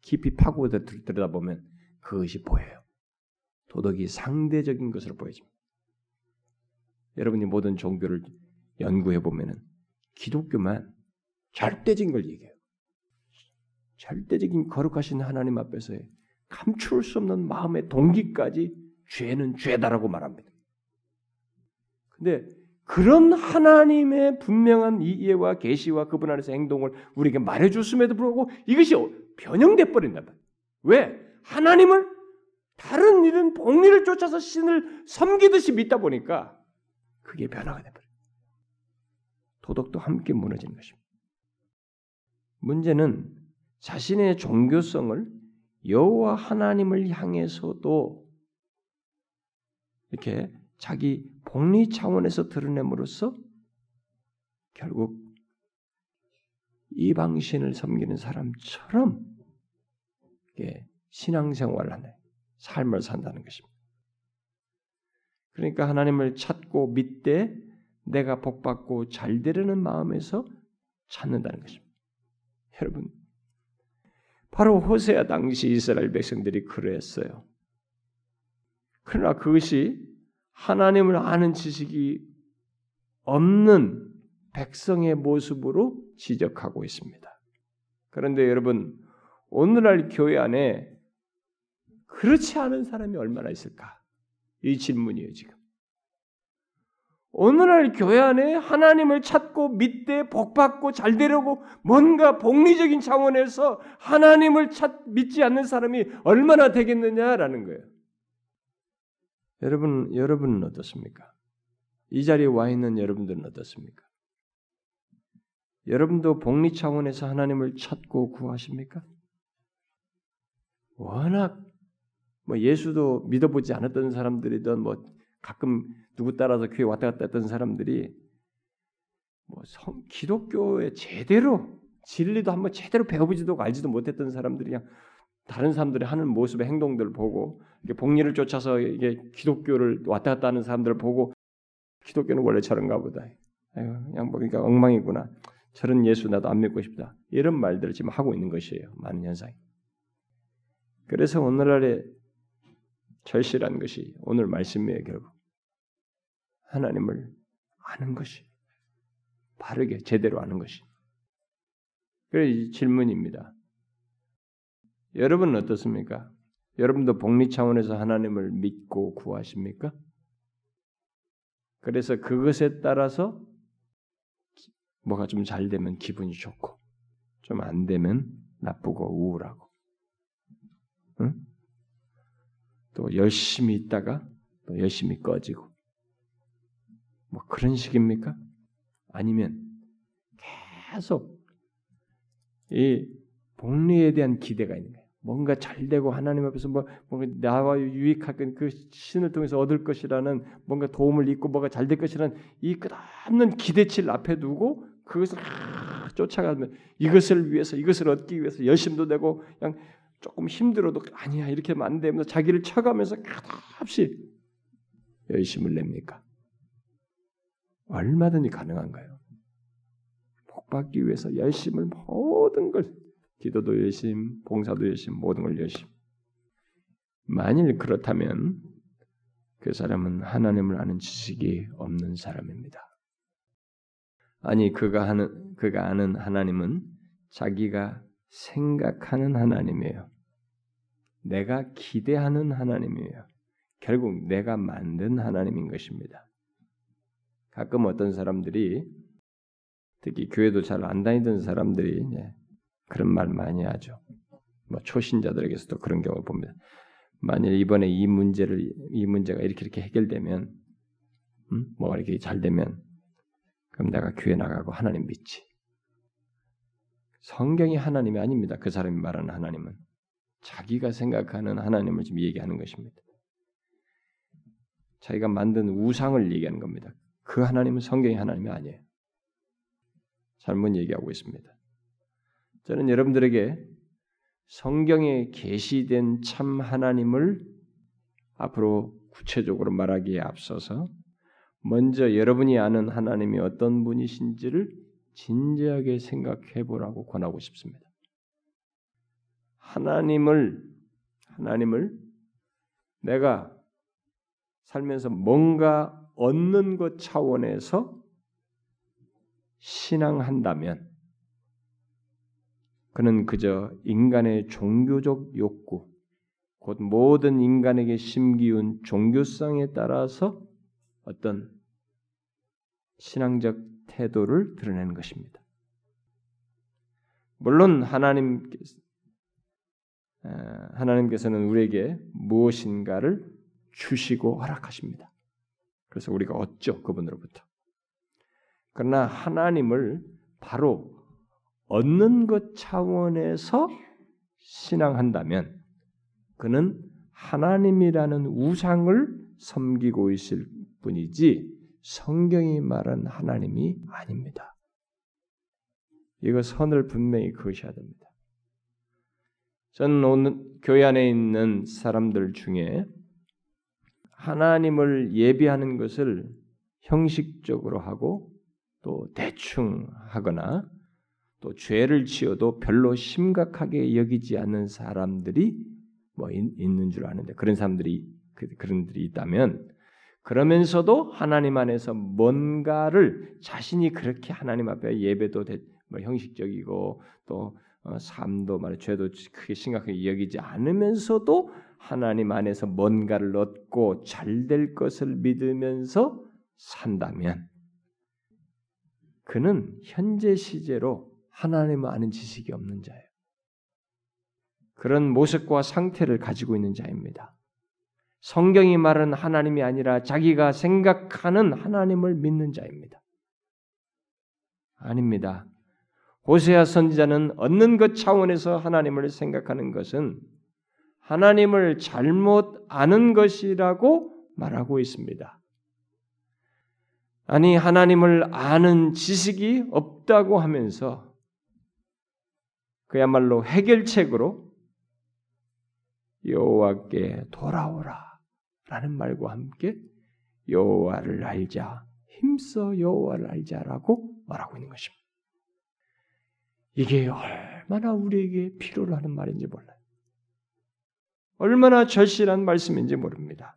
깊이 파고 들여다보면 그것이 보여요. 도덕이 상대적인 것으로 보여집니다. 여러분이 모든 종교를 연구해 보면은 기독교만 절대적인 걸 얘기해요. 절대적인 거룩하신 하나님 앞에서의 감출 수 없는 마음의 동기까지 죄는 죄다라고 말합니다. 근데 그런 하나님의 분명한 이해와 계시와 그분 안에서 행동을 우리에게 말해줬음에도 불구하고 이것이 변형돼 버린단 말이에요. 왜? 하나님을 다른 일은 복리를 쫓아서 신을 섬기듯이 믿다 보니까 그게 변화가 돼버려요. 도덕도 함께 무너지는 것입니다. 문제는 자신의 종교성을 여호와 하나님을 향해서도 이렇게 자기 복리 차원에서 드러냄으로써 결국 이방신을 섬기는 사람처럼 신앙생활을 하는 삶을 산다는 것입니다. 그러니까 하나님을 찾고 믿되 내가 복받고 잘 되려는 마음에서 찾는다는 것입니다. 여러분, 바로 호세아 당시 이스라엘 백성들이 그랬어요. 그러나 그것이 하나님을 아는 지식이 없는 백성의 모습으로 지적하고 있습니다. 그런데 여러분, 오늘날 교회 안에 그렇지 않은 사람이 얼마나 있을까? 이 질문이에요, 지금. 오늘날 교회 안에 하나님을 찾고 믿되 복받고 잘 되려고 뭔가 복리적인 차원에서 하나님을 찾 믿지 않는 사람이 얼마나 되겠느냐라는 거예요. 여러분 여러분은 어떻습니까? 이 자리에 와 있는 여러분들은 어떻습니까? 여러분도 복리 차원에서 하나님을 찾고 구하십니까? 워낙 뭐 예수도 믿어보지 않았던 사람들이든 뭐 가끔 누구 따라서 교회 왔다 갔다 했던 사람들이 뭐 성, 기독교에 제대로 진리도 한번 제대로 배워보지도 알지도 못했던 사람들이 그냥 다른 사람들이 하는 모습의 행동들을 보고 이게 복리를 쫓아서 이게 기독교를 왔다 갔다 하는 사람들을 보고 기독교는 원래 저런가 보다. 아유, 그냥 뭐 그러니까 엉망이구나. 저런 예수 나도 안 믿고 싶다. 이런 말들을 지금 하고 있는 것이에요. 많은 현상이. 그래서 오늘날에 절실한 것이 오늘 말씀이에요, 결국. 하나님을 아는 것이. 바르게, 제대로 아는 것이. 그래, 질문입니다. 여러분은 어떻습니까? 여러분도 복리 차원에서 하나님을 믿고 구하십니까? 그래서 그것에 따라서 뭐가 좀 잘 되면 기분이 좋고 좀 안 되면 나쁘고 우울하고, 응? 또 열심히 있다가 또 열심히 꺼지고, 뭐 그런 식입니까? 아니면 계속 이 복리에 대한 기대가 있는 거예요. 뭔가 잘 되고 하나님 앞에서 뭐 뭔가 나와 유익하게 그 신을 통해서 얻을 것이라는 뭔가 도움을 잊고 뭐가 잘 될 것이라는 이 끝없는 기대치를 앞에 두고 그것을 쫓아가면 이것을 위해서 이것을 얻기 위해서 열심도 되고 그냥 조금 힘들어도 아니야 이렇게 하면 안 되면서 자기를 쳐가면서 끝없이 열심을 냅니까? 얼마든지 가능한가요? 복 받기 위해서 열심을 모든 걸 기도도 열심, 봉사도 열심, 모든 걸 열심. 만일 그렇다면 그 사람은 하나님을 아는 지식이 없는 사람입니다. 아니 그가 하는 그가 아는 하나님은 자기가 생각하는 하나님이에요. 내가 기대하는 하나님이에요. 결국 내가 만든 하나님인 것입니다. 가끔 어떤 사람들이 특히 교회도 잘 안 다니던 사람들이 그런 말 많이 하죠. 뭐 초신자들에게서도 그런 경우를 봅니다. 만일 이번에 이 문제를 이 문제가 이렇게 이렇게 해결되면 음? 뭐가 이렇게 잘 되면 그럼 내가 교회 나가고 하나님 믿지. 성경이 하나님이 아닙니다. 그 사람이 말하는 하나님은 자기가 생각하는 하나님을 지금 얘기하는 것입니다. 자기가 만든 우상을 얘기하는 겁니다. 그 하나님은 성경의 하나님이 아니에요. 잘못 얘기하고 있습니다. 저는 여러분들에게 성경에 계시된 참 하나님을 앞으로 구체적으로 말하기에 앞서서 먼저 여러분이 아는 하나님이 어떤 분이신지를 진지하게 생각해 보라고 권하고 싶습니다. 하나님을 하나님을 내가 살면서 뭔가 얻는 것 차원에서 신앙한다면 그는 그저 인간의 종교적 욕구, 곧 모든 인간에게 심기운 종교성에 따라서 어떤 신앙적 태도를 드러내는 것입니다. 물론 하나님께서 하나님께서는 우리에게 무엇인가를 주시고 허락하십니다. 그래서 우리가 얻죠 그분으로부터. 그러나 하나님을 바로 얻는 것 차원에서 신앙한다면 그는 하나님이라는 우상을 섬기고 있을 뿐이지 성경이 말한 하나님이 아닙니다. 이거 선을 분명히 그으셔야 됩니다. 저는 오늘 교회 안에 있는 사람들 중에 하나님을 예비하는 것을 형식적으로 하고 또 대충 하거나 또 죄를 지어도 별로 심각하게 여기지 않는 사람들이 뭐 있 는 줄 아는데 그런 사람들이 그, 그런 들이 있다면 그러면서도 하나님 안에서 뭔가를 자신이 그렇게 하나님 앞에 예배도 뭐 형식적이고 또 어, 삶도 말 죄도 크게 심각하게 여기지 않으면서도 하나님 안에서 뭔가를 얻고 잘 될 것을 믿으면서 산다면 그는 현재 시제로 하나님을 아는 지식이 없는 자예요. 그런 모습과 상태를 가지고 있는 자입니다. 성경이 말하는 하나님이 아니라 자기가 생각하는 하나님을 믿는 자입니다. 아닙니다. 호세아 선지자는 얻는 것 차원에서 하나님을 생각하는 것은 하나님을 잘못 아는 것이라고 말하고 있습니다. 아니 하나님을 아는 지식이 없다고 하면서 그야말로 해결책으로 여호와께 돌아오라 라는 말과 함께 여호와를 알자 힘써 여호와를 알자라고 말하고 있는 것입니다. 이게 얼마나 우리에게 필요로 하는 말인지 몰라요. 얼마나 절실한 말씀인지 모릅니다.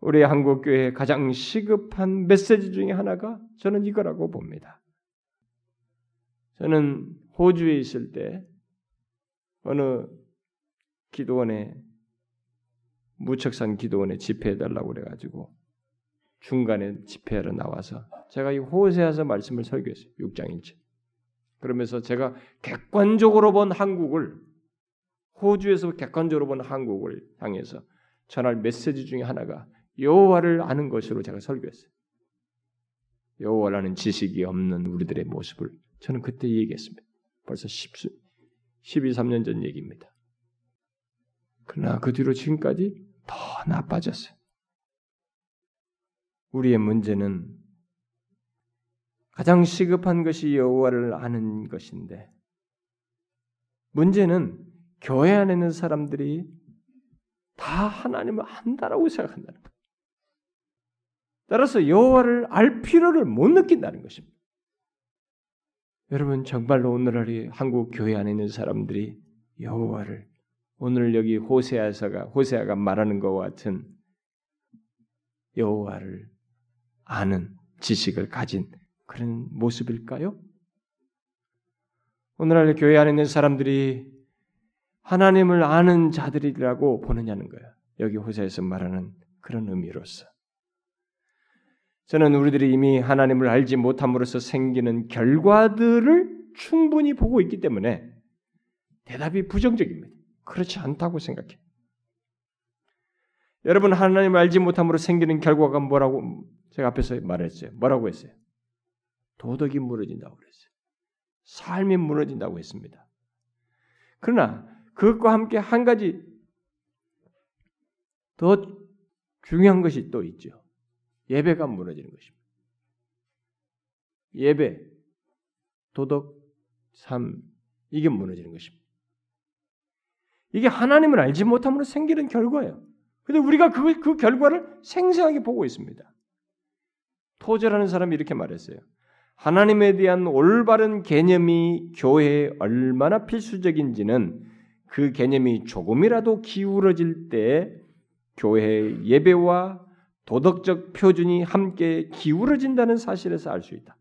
우리 한국 교회의 가장 시급한 메시지 중에 하나가 저는 이거라고 봅니다. 저는 호주에 있을 때 어느 기도원에 무척산 기도원에 집회해 달라고 그래 가지고 중간에 집회하러 나와서 제가 이 호세아서 말씀을 설교했어요. 6장 1절. 그러면서 제가 객관적으로 본 한국을 호주에서 객관적으로 본 한국을 향해서 전할 메시지 중에 하나가 여호와를 아는 것으로 제가 설교했어요. 여호와라는 지식이 없는 우리들의 모습을 저는 그때 얘기했습니다. 벌써 10, 12, 3년 전 얘기입니다. 그러나 그 뒤로 지금까지 더 나빠졌어요. 우리의 문제는 가장 시급한 것이 여호와를 아는 것인데 문제는 교회 안에 있는 사람들이 다 하나님을 안다라고 생각한다는 거예요. 따라서 여호와를 알 필요를 못 느낀다는 것입니다. 여러분 정말로 오늘날 한국 교회 안에 있는 사람들이 여호와를 오늘 여기 호세아서가 호세아가 말하는 것과 같은 여호와를 아는 지식을 가진 그런 모습일까요? 오늘날 교회 안에 있는 사람들이 하나님을 아는 자들이라고 보느냐는 거예요. 여기 호세에서 말하는 그런 의미로서. 저는 우리들이 이미 하나님을 알지 못함으로써 생기는 결과들을 충분히 보고 있기 때문에 대답이 부정적입니다. 그렇지 않다고 생각해. 여러분 하나님을 알지 못함으로 생기는 결과가 뭐라고 제가 앞에서 말했어요. 뭐라고 했어요? 도덕이 무너진다고 그랬어요. 삶이 무너진다고 했습니다. 그러나 그것과 함께 한 가지 더 중요한 것이 또 있죠. 예배가 무너지는 것입니다. 예배, 도덕, 삶 이게 무너지는 것입니다. 이게 하나님을 알지 못함으로 생기는 결과예요. 근데 우리가 그, 그 결과를 생생하게 보고 있습니다. 토저라는 사람이 이렇게 말했어요. 하나님에 대한 올바른 개념이 교회에 얼마나 필수적인지는 그 개념이 조금이라도 기울어질 때 교회의 예배와 도덕적 표준이 함께 기울어진다는 사실에서 알 수 있다.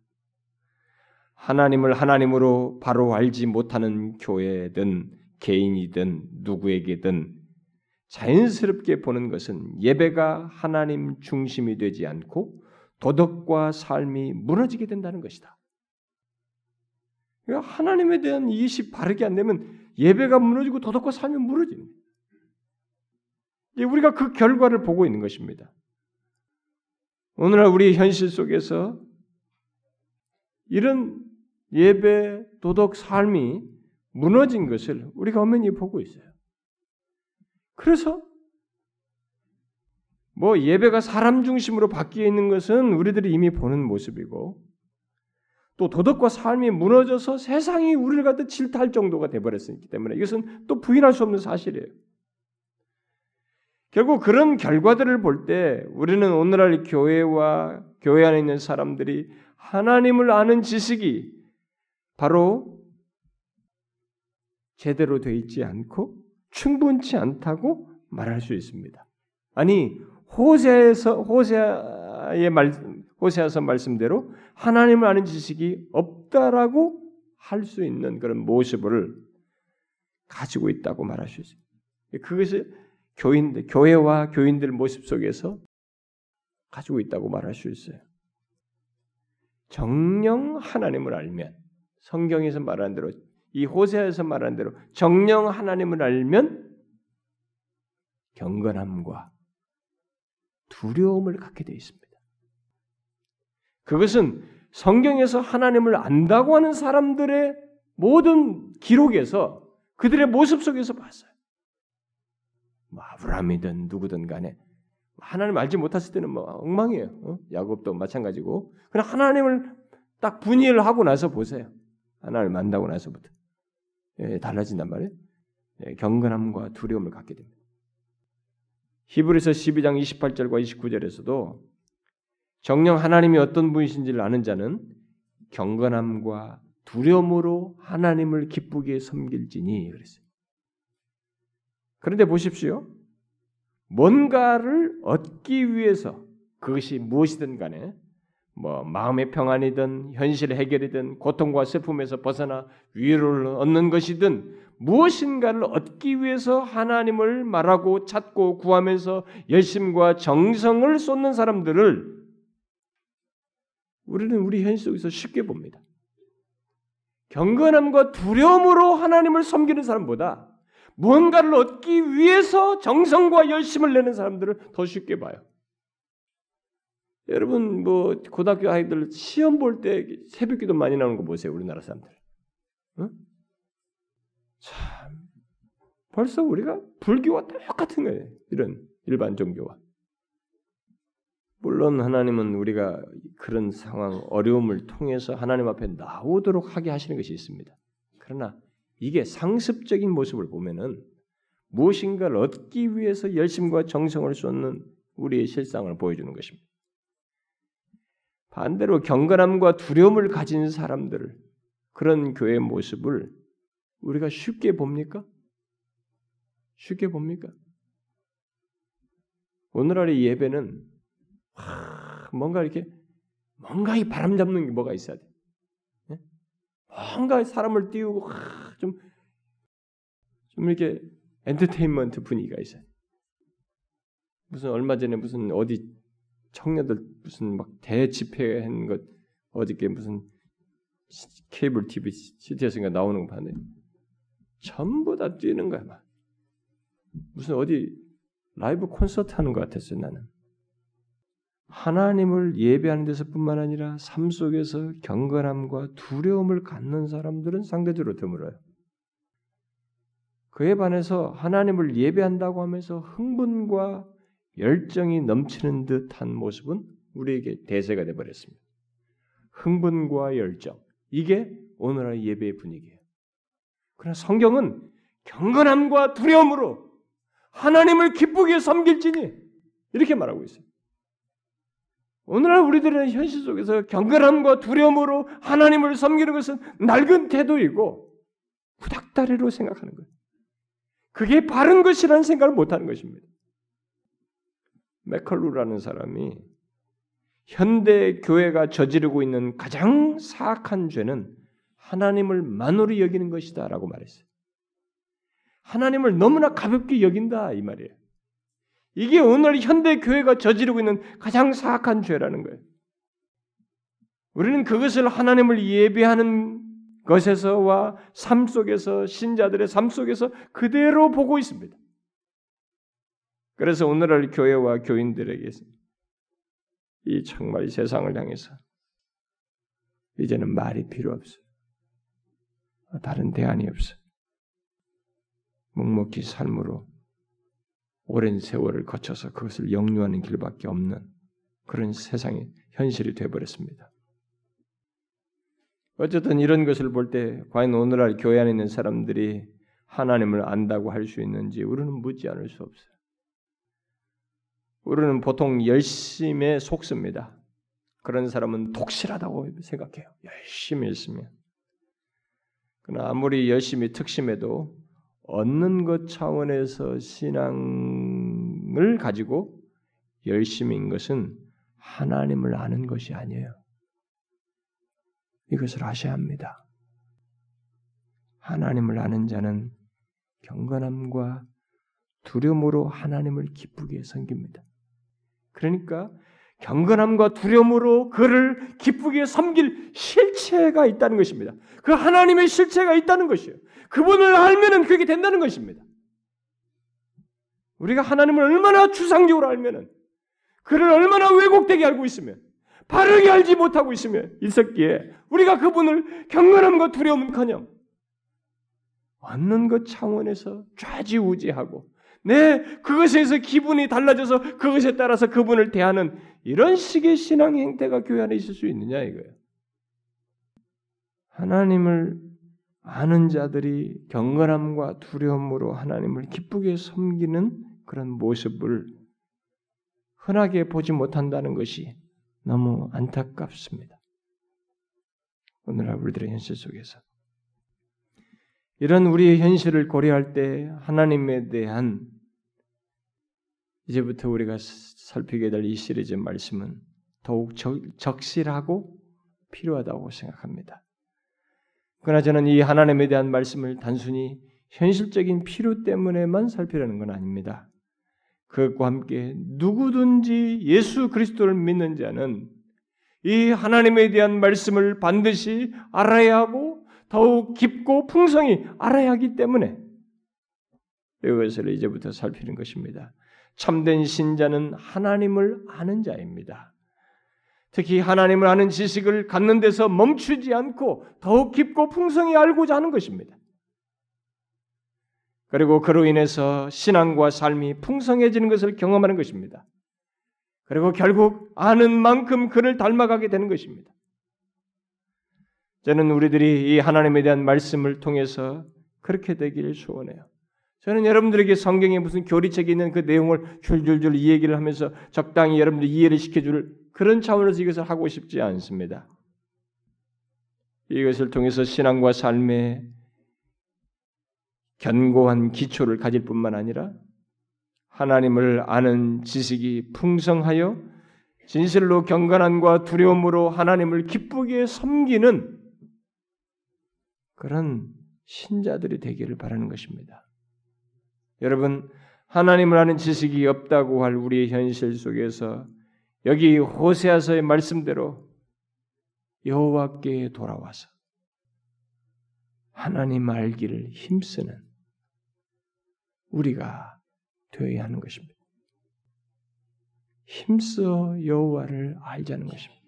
하나님을 하나님으로 바로 알지 못하는 교회든 개인이든 누구에게든 자연스럽게 보는 것은 예배가 하나님 중심이 되지 않고 도덕과 삶이 무너지게 된다는 것이다. 그러니까 하나님에 대한 이해이 바르게 안 되면 예배가 무너지고 도덕과 삶이 무너지는 우리가 그 결과를 보고 있는 것입니다. 오늘날 우리 현실 속에서 이런 예배, 도덕, 삶이 무너진 것을 우리가 엄연히 보고 있어요. 그래서 뭐 예배가 사람 중심으로 바뀌어 있는 것은 우리들이 이미 보는 모습이고 또 도덕과 삶이 무너져서 세상이 우리를 갖다 질타할 정도가 되버렸기 때문에 이것은 또 부인할 수 없는 사실이에요. 결국 그런 결과들을 볼 때 우리는 오늘날 교회와 교회 안에 있는 사람들이 하나님을 아는 지식이 바로 제대로 되어 있지 않고 충분치 않다고 말할 수 있습니다. 아니 호세에서 호세의 말 호세아서 말씀대로 하나님을 아는 지식이 없다라고 할 수 있는 그런 모습을 가지고 있다고 말할 수 있어요. 그것이 교인들, 교회와 교인들 모습 속에서 가지고 있다고 말할 수 있어요. 정령 하나님을 알면 성경에서 말하는 대로 이 호세에서 말하는 대로 정령 하나님을 알면 경건함과 두려움을 갖게 되어 있습니다. 그것은 성경에서 하나님을 안다고 하는 사람들의 모든 기록에서 그들의 모습 속에서 봤어요. 뭐 아브라함이든 누구든 간에 하나님 알지 못했을 때는 뭐 엉망이에요. 어? 야곱도 마찬가지고. 그냥 하나님을 딱 분이를 하고 나서 보세요. 하나님을 만나고 나서부터 예, 달라진단 말이에요. 예, 경건함과 두려움을 갖게 됩니다. 히브리서 12장 28절과 29절에서도 정령 하나님이 어떤 분이신지를 아는 자는 경건함과 두려움으로 하나님을 기쁘게 섬길지니 그랬어요. 그런데 보십시오. 뭔가를 얻기 위해서 그것이 무엇이든 간에 뭐 마음의 평안이든 현실 해결이든 고통과 슬픔에서 벗어나 위로를 얻는 것이든 무엇인가를 얻기 위해서 하나님을 말하고 찾고 구하면서 열심과 정성을 쏟는 사람들을 우리는 우리 현실 속에서 쉽게 봅니다. 경건함과 두려움으로 하나님을 섬기는 사람보다 무언가를 얻기 위해서 정성과 열심을 내는 사람들을 더 쉽게 봐요. 여러분 뭐 고등학교 아이들 시험 볼 때 새벽기도 많이 나오는 거 보세요. 우리나라 사람들. 응? 참 벌써 우리가 불교와 똑같은 거예요. 이런 일반 종교와. 물론 하나님은 우리가 그런 상황, 어려움을 통해서 하나님 앞에 나오도록 하게 하시는 것이 있습니다. 그러나 이게 상습적인 모습을 보면은 무엇인가를 얻기 위해서 열심과 정성을 쏟는 우리의 실상을 보여주는 것입니다. 반대로 경건함과 두려움을 가진 사람들 그런 교회 모습을 우리가 쉽게 봅니까? 쉽게 봅니까? 오늘날의 예배는 뭔가 이렇게 뭔가 이 바람 잡는 게 뭐가 있어야 돼. 네? 뭔가 사람을 띄우고 좀, 좀 이렇게 엔터테인먼트 분위기가 있어요. 무슨 얼마 전에 무슨 어디 청년들 무슨 막 대집회한 것 어저께 무슨 케이블 TV CTS인가 나오는 거 봤는데 전부 다 뛰는 거야 막. 무슨 어디 라이브 콘서트 하는 것 같았어요 나는. 하나님을 예배하는 데서뿐만 아니라 삶 속에서 경건함과 두려움을 갖는 사람들은 상대적으로 드물어요. 그에 반해서 하나님을 예배한다고 하면서 흥분과 열정이 넘치는 듯한 모습은 우리에게 대세가 되어 버렸습니다. 흥분과 열정 이게 오늘의 예배의 분위기예요. 그러나 성경은 경건함과 두려움으로 하나님을 기쁘게 섬길지니 이렇게 말하고 있어요. 오늘날 우리들은 현실 속에서 경건함과 두려움으로 하나님을 섬기는 것은 낡은 태도이고 구닥다리로 생각하는 거예요. 그게 바른 것이라는 생각을 못하는 것입니다. 맥컬루라는 사람이 현대 교회가 저지르고 있는 가장 사악한 죄는 하나님을 만으로 여기는 것이다라고 말했어요. 하나님을 너무나 가볍게 여긴다 이 말이에요. 이게 오늘 현대 교회가 저지르고 있는 가장 사악한 죄라는 거예요. 우리는 그것을 하나님을 예배하는 것에서와 삶 속에서 신자들의 삶 속에서 그대로 보고 있습니다. 그래서 오늘날 교회와 교인들에게 이 정말 세상을 향해서 이제는 말이 필요 없어요. 다른 대안이 없어요. 묵묵히 삶으로 오랜 세월을 거쳐서 그것을 영유하는 길밖에 없는 그런 세상의 현실이 되어버렸습니다. 어쨌든 이런 것을 볼 때 과연 오늘날 교회 안에 있는 사람들이 하나님을 안다고 할 수 있는지 우리는 묻지 않을 수 없어요. 우리는 보통 열심에 속습니다. 그런 사람은 독실하다고 생각해요. 열심히 했으면. 그러나 아무리 열심히 특심해도 얻는 것 차원에서 신앙을 가지고 열심인 것은 하나님을 아는 것이 아니에요. 이것을 아셔야 합니다. 하나님을 아는 자는 경건함과 두려움으로 하나님을 기쁘게 섬깁니다. 그러니까 경건함과 두려움으로 그를 기쁘게 섬길 실체가 있다는 것입니다. 그 하나님의 실체가 있다는 것이에요. 그분을 알면은 그게 된다는 것입니다. 우리가 하나님을 얼마나 추상적으로 알면은 그를 얼마나 왜곡되게 알고 있으면 바르게 알지 못하고 있으면 있었기에 우리가 그분을 경건함과 두려움은커녕 얻는 것 차원에서 좌지우지하고 내 그것에서 기분이 달라져서 그것에 따라서 그분을 대하는 이런 식의 신앙 행태가 교회 안에 있을 수 있느냐 이거예요. 하나님을 아는 자들이 경건함과 두려움으로 하나님을 기쁘게 섬기는 그런 모습을 흔하게 보지 못한다는 것이 너무 안타깝습니다. 오늘날 우리들의 현실 속에서 이런 우리의 현실을 고려할 때 하나님에 대한 이제부터 우리가 살피게 될 이 시리즈 말씀은 더욱 적실하고 필요하다고 생각합니다. 그러나 저는 이 하나님에 대한 말씀을 단순히 현실적인 필요 때문에만 살피려는 건 아닙니다. 그것과 함께 누구든지 예수 그리스도를 믿는 자는 이 하나님에 대한 말씀을 반드시 알아야 하고 더욱 깊고 풍성히 알아야 하기 때문에 이것을 이제부터 살피는 것입니다. 참된 신자는 하나님을 아는 자입니다. 특히 하나님을 아는 지식을 갖는 데서 멈추지 않고 더욱 깊고 풍성히 알고자 하는 것입니다. 그리고 그로 인해서 신앙과 삶이 풍성해지는 것을 경험하는 것입니다. 그리고 결국 아는 만큼 그를 닮아가게 되는 것입니다. 저는 우리들이 이 하나님에 대한 말씀을 통해서 그렇게 되기를 소원해요. 저는 여러분들에게 성경에 무슨 교리책이 있는 그 내용을 줄줄줄 이 얘기를 하면서 적당히 여러분들 이해를 시켜줄 그런 차원에서 이것을 하고 싶지 않습니다. 이것을 통해서 신앙과 삶의 견고한 기초를 가질 뿐만 아니라 하나님을 아는 지식이 풍성하여 진실로 경건함과 두려움으로 하나님을 기쁘게 섬기는 그런 신자들이 되기를 바라는 것입니다. 여러분, 하나님을 아는 지식이 없다고 할 우리의 현실 속에서 여기 호세아서의 말씀대로 여호와께 돌아와서 하나님 알기를 힘쓰는 우리가 되어야 하는 것입니다. 힘써 여호와를 알자는 것입니다.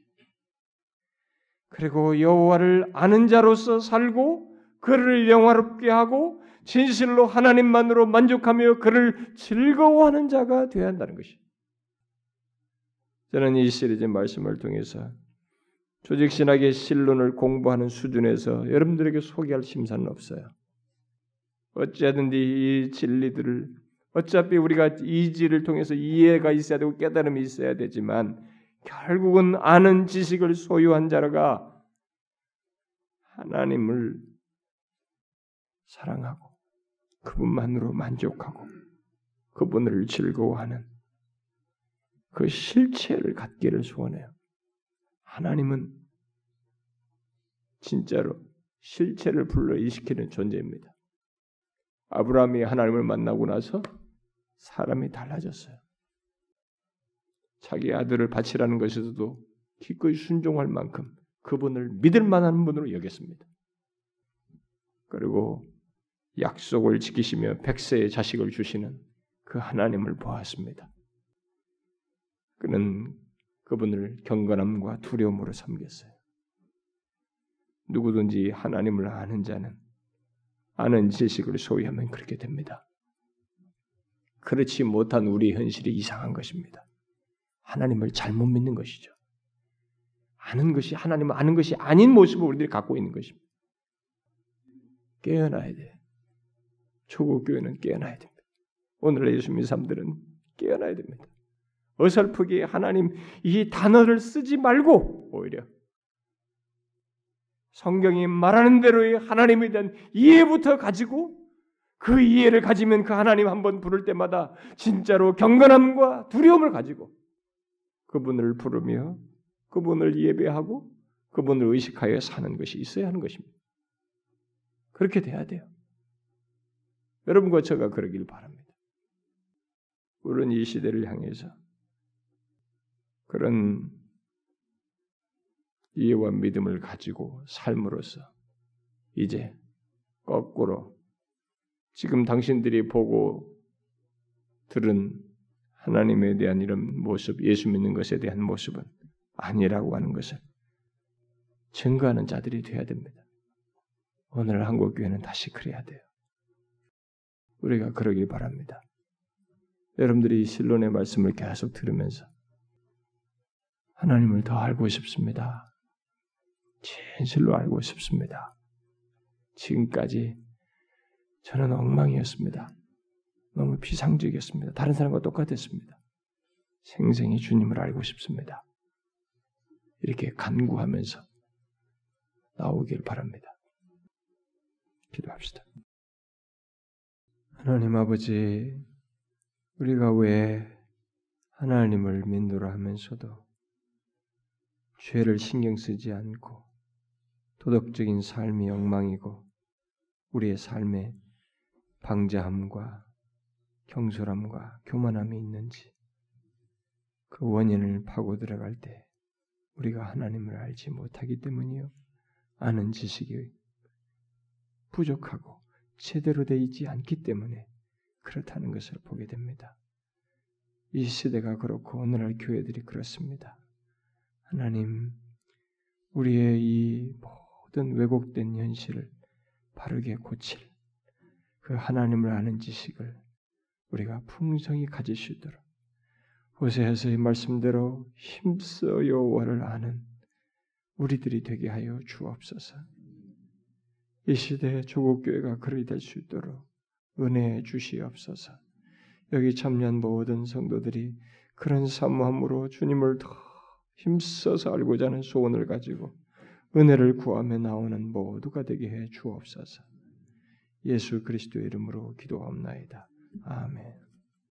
그리고 여호와를 아는 자로서 살고 그를 영화롭게 하고 진실로 하나님만으로 만족하며 그를 즐거워하는 자가 되어야 한다는 것이. 저는 이 시리즈 말씀을 통해서 조직 신학의 실론을 공부하는 수준에서 여러분들에게 소개할 심사는 없어요. 어찌하든지 이 진리들을 어차피 우리가 이지를 통해서 이해가 있어야 되고 깨달음이 있어야 되지만 결국은 아는 지식을 소유한 자가 하나님을 사랑하고 그분만으로 만족하고 그분을 즐거워하는 그 실체를 갖기를 소원해요. 하나님은 진짜로 실체를 불러일으키는 존재입니다. 아브라함이 하나님을 만나고 나서 사람이 달라졌어요. 자기 아들을 바치라는 것에서도 기꺼이 순종할 만큼 그분을 믿을 만한 분으로 여겼습니다. 그리고 약속을 지키시며 백세의 자식을 주시는 그 하나님을 보았습니다. 그는 그분을 경건함과 두려움으로 섬겼어요. 누구든지 하나님을 아는 자는 아는 지식을 소유하면 그렇게 됩니다. 그렇지 못한 우리 현실이 이상한 것입니다. 하나님을 잘못 믿는 것이죠. 아는 것이 하나님을 아는 것이 아닌 모습을 우리들이 갖고 있는 것입니다. 깨어나야 돼. 초국 교회는 깨어나야 됩니다. 오늘의 예수 믿는 사람들은 깨어나야 됩니다. 어설프게 하나님 이 단어를 쓰지 말고 오히려 성경이 말하는 대로의 하나님에 대한 이해부터 가지고 그 이해를 가지면 그 하나님 한 번 부를 때마다 진짜로 경건함과 두려움을 가지고 그분을 부르며 그분을 예배하고 그분을 의식하여 사는 것이 있어야 하는 것입니다. 그렇게 돼야 돼요. 여러분과 제가 그러길 바랍니다. 우리는 이 시대를 향해서 그런 이해와 믿음을 가지고 삶으로써 이제 거꾸로 지금 당신들이 보고 들은 하나님에 대한 이런 모습, 예수 믿는 것에 대한 모습은 아니라고 하는 것을 증거하는 자들이 되어야 됩니다. 오늘 한국 교회는 다시 그래야 돼요. 우리가 그러길 바랍니다. 여러분들이 실론의 말씀을 계속 들으면서 하나님을 더 알고 싶습니다. 진실로 알고 싶습니다. 지금까지 저는 엉망이었습니다. 너무 비상적이었습니다. 다른 사람과 똑같았습니다. 생생히 주님을 알고 싶습니다. 이렇게 간구하면서 나오길 바랍니다. 기도합시다. 하나님 아버지, 우리가 왜 하나님을 믿노라 하면서도 죄를 신경 쓰지 않고 도덕적인 삶이 엉망이고 우리의 삶에 방자함과 경솔함과 교만함이 있는지 그 원인을 파고 들어갈 때 우리가 하나님을 알지 못하기 때문이요. 아는 지식이 부족하고 제대로 되어 있지 않기 때문에 그렇다는 것을 보게 됩니다. 이 시대가 그렇고 오늘날 교회들이 그렇습니다. 하나님, 우리의 이 모든 왜곡된 현실을 바르게 고칠 그 하나님을 아는 지식을 우리가 풍성히 가질 수 있도록 호세에서의 말씀대로 힘써 여호와를 아는 우리들이 되게 하여 주옵소서. 이 시대의 조국 교회가 그리 될 수 있도록 은혜 주시옵소서. 여기 참여한 모든 성도들이 그런 사모함으로 주님을 더 힘써서 알고자 하는 소원을 가지고 은혜를 구하며 나오는 모두가 되게 해 주옵소서. 예수 그리스도의 이름으로 기도합나이다. 아멘.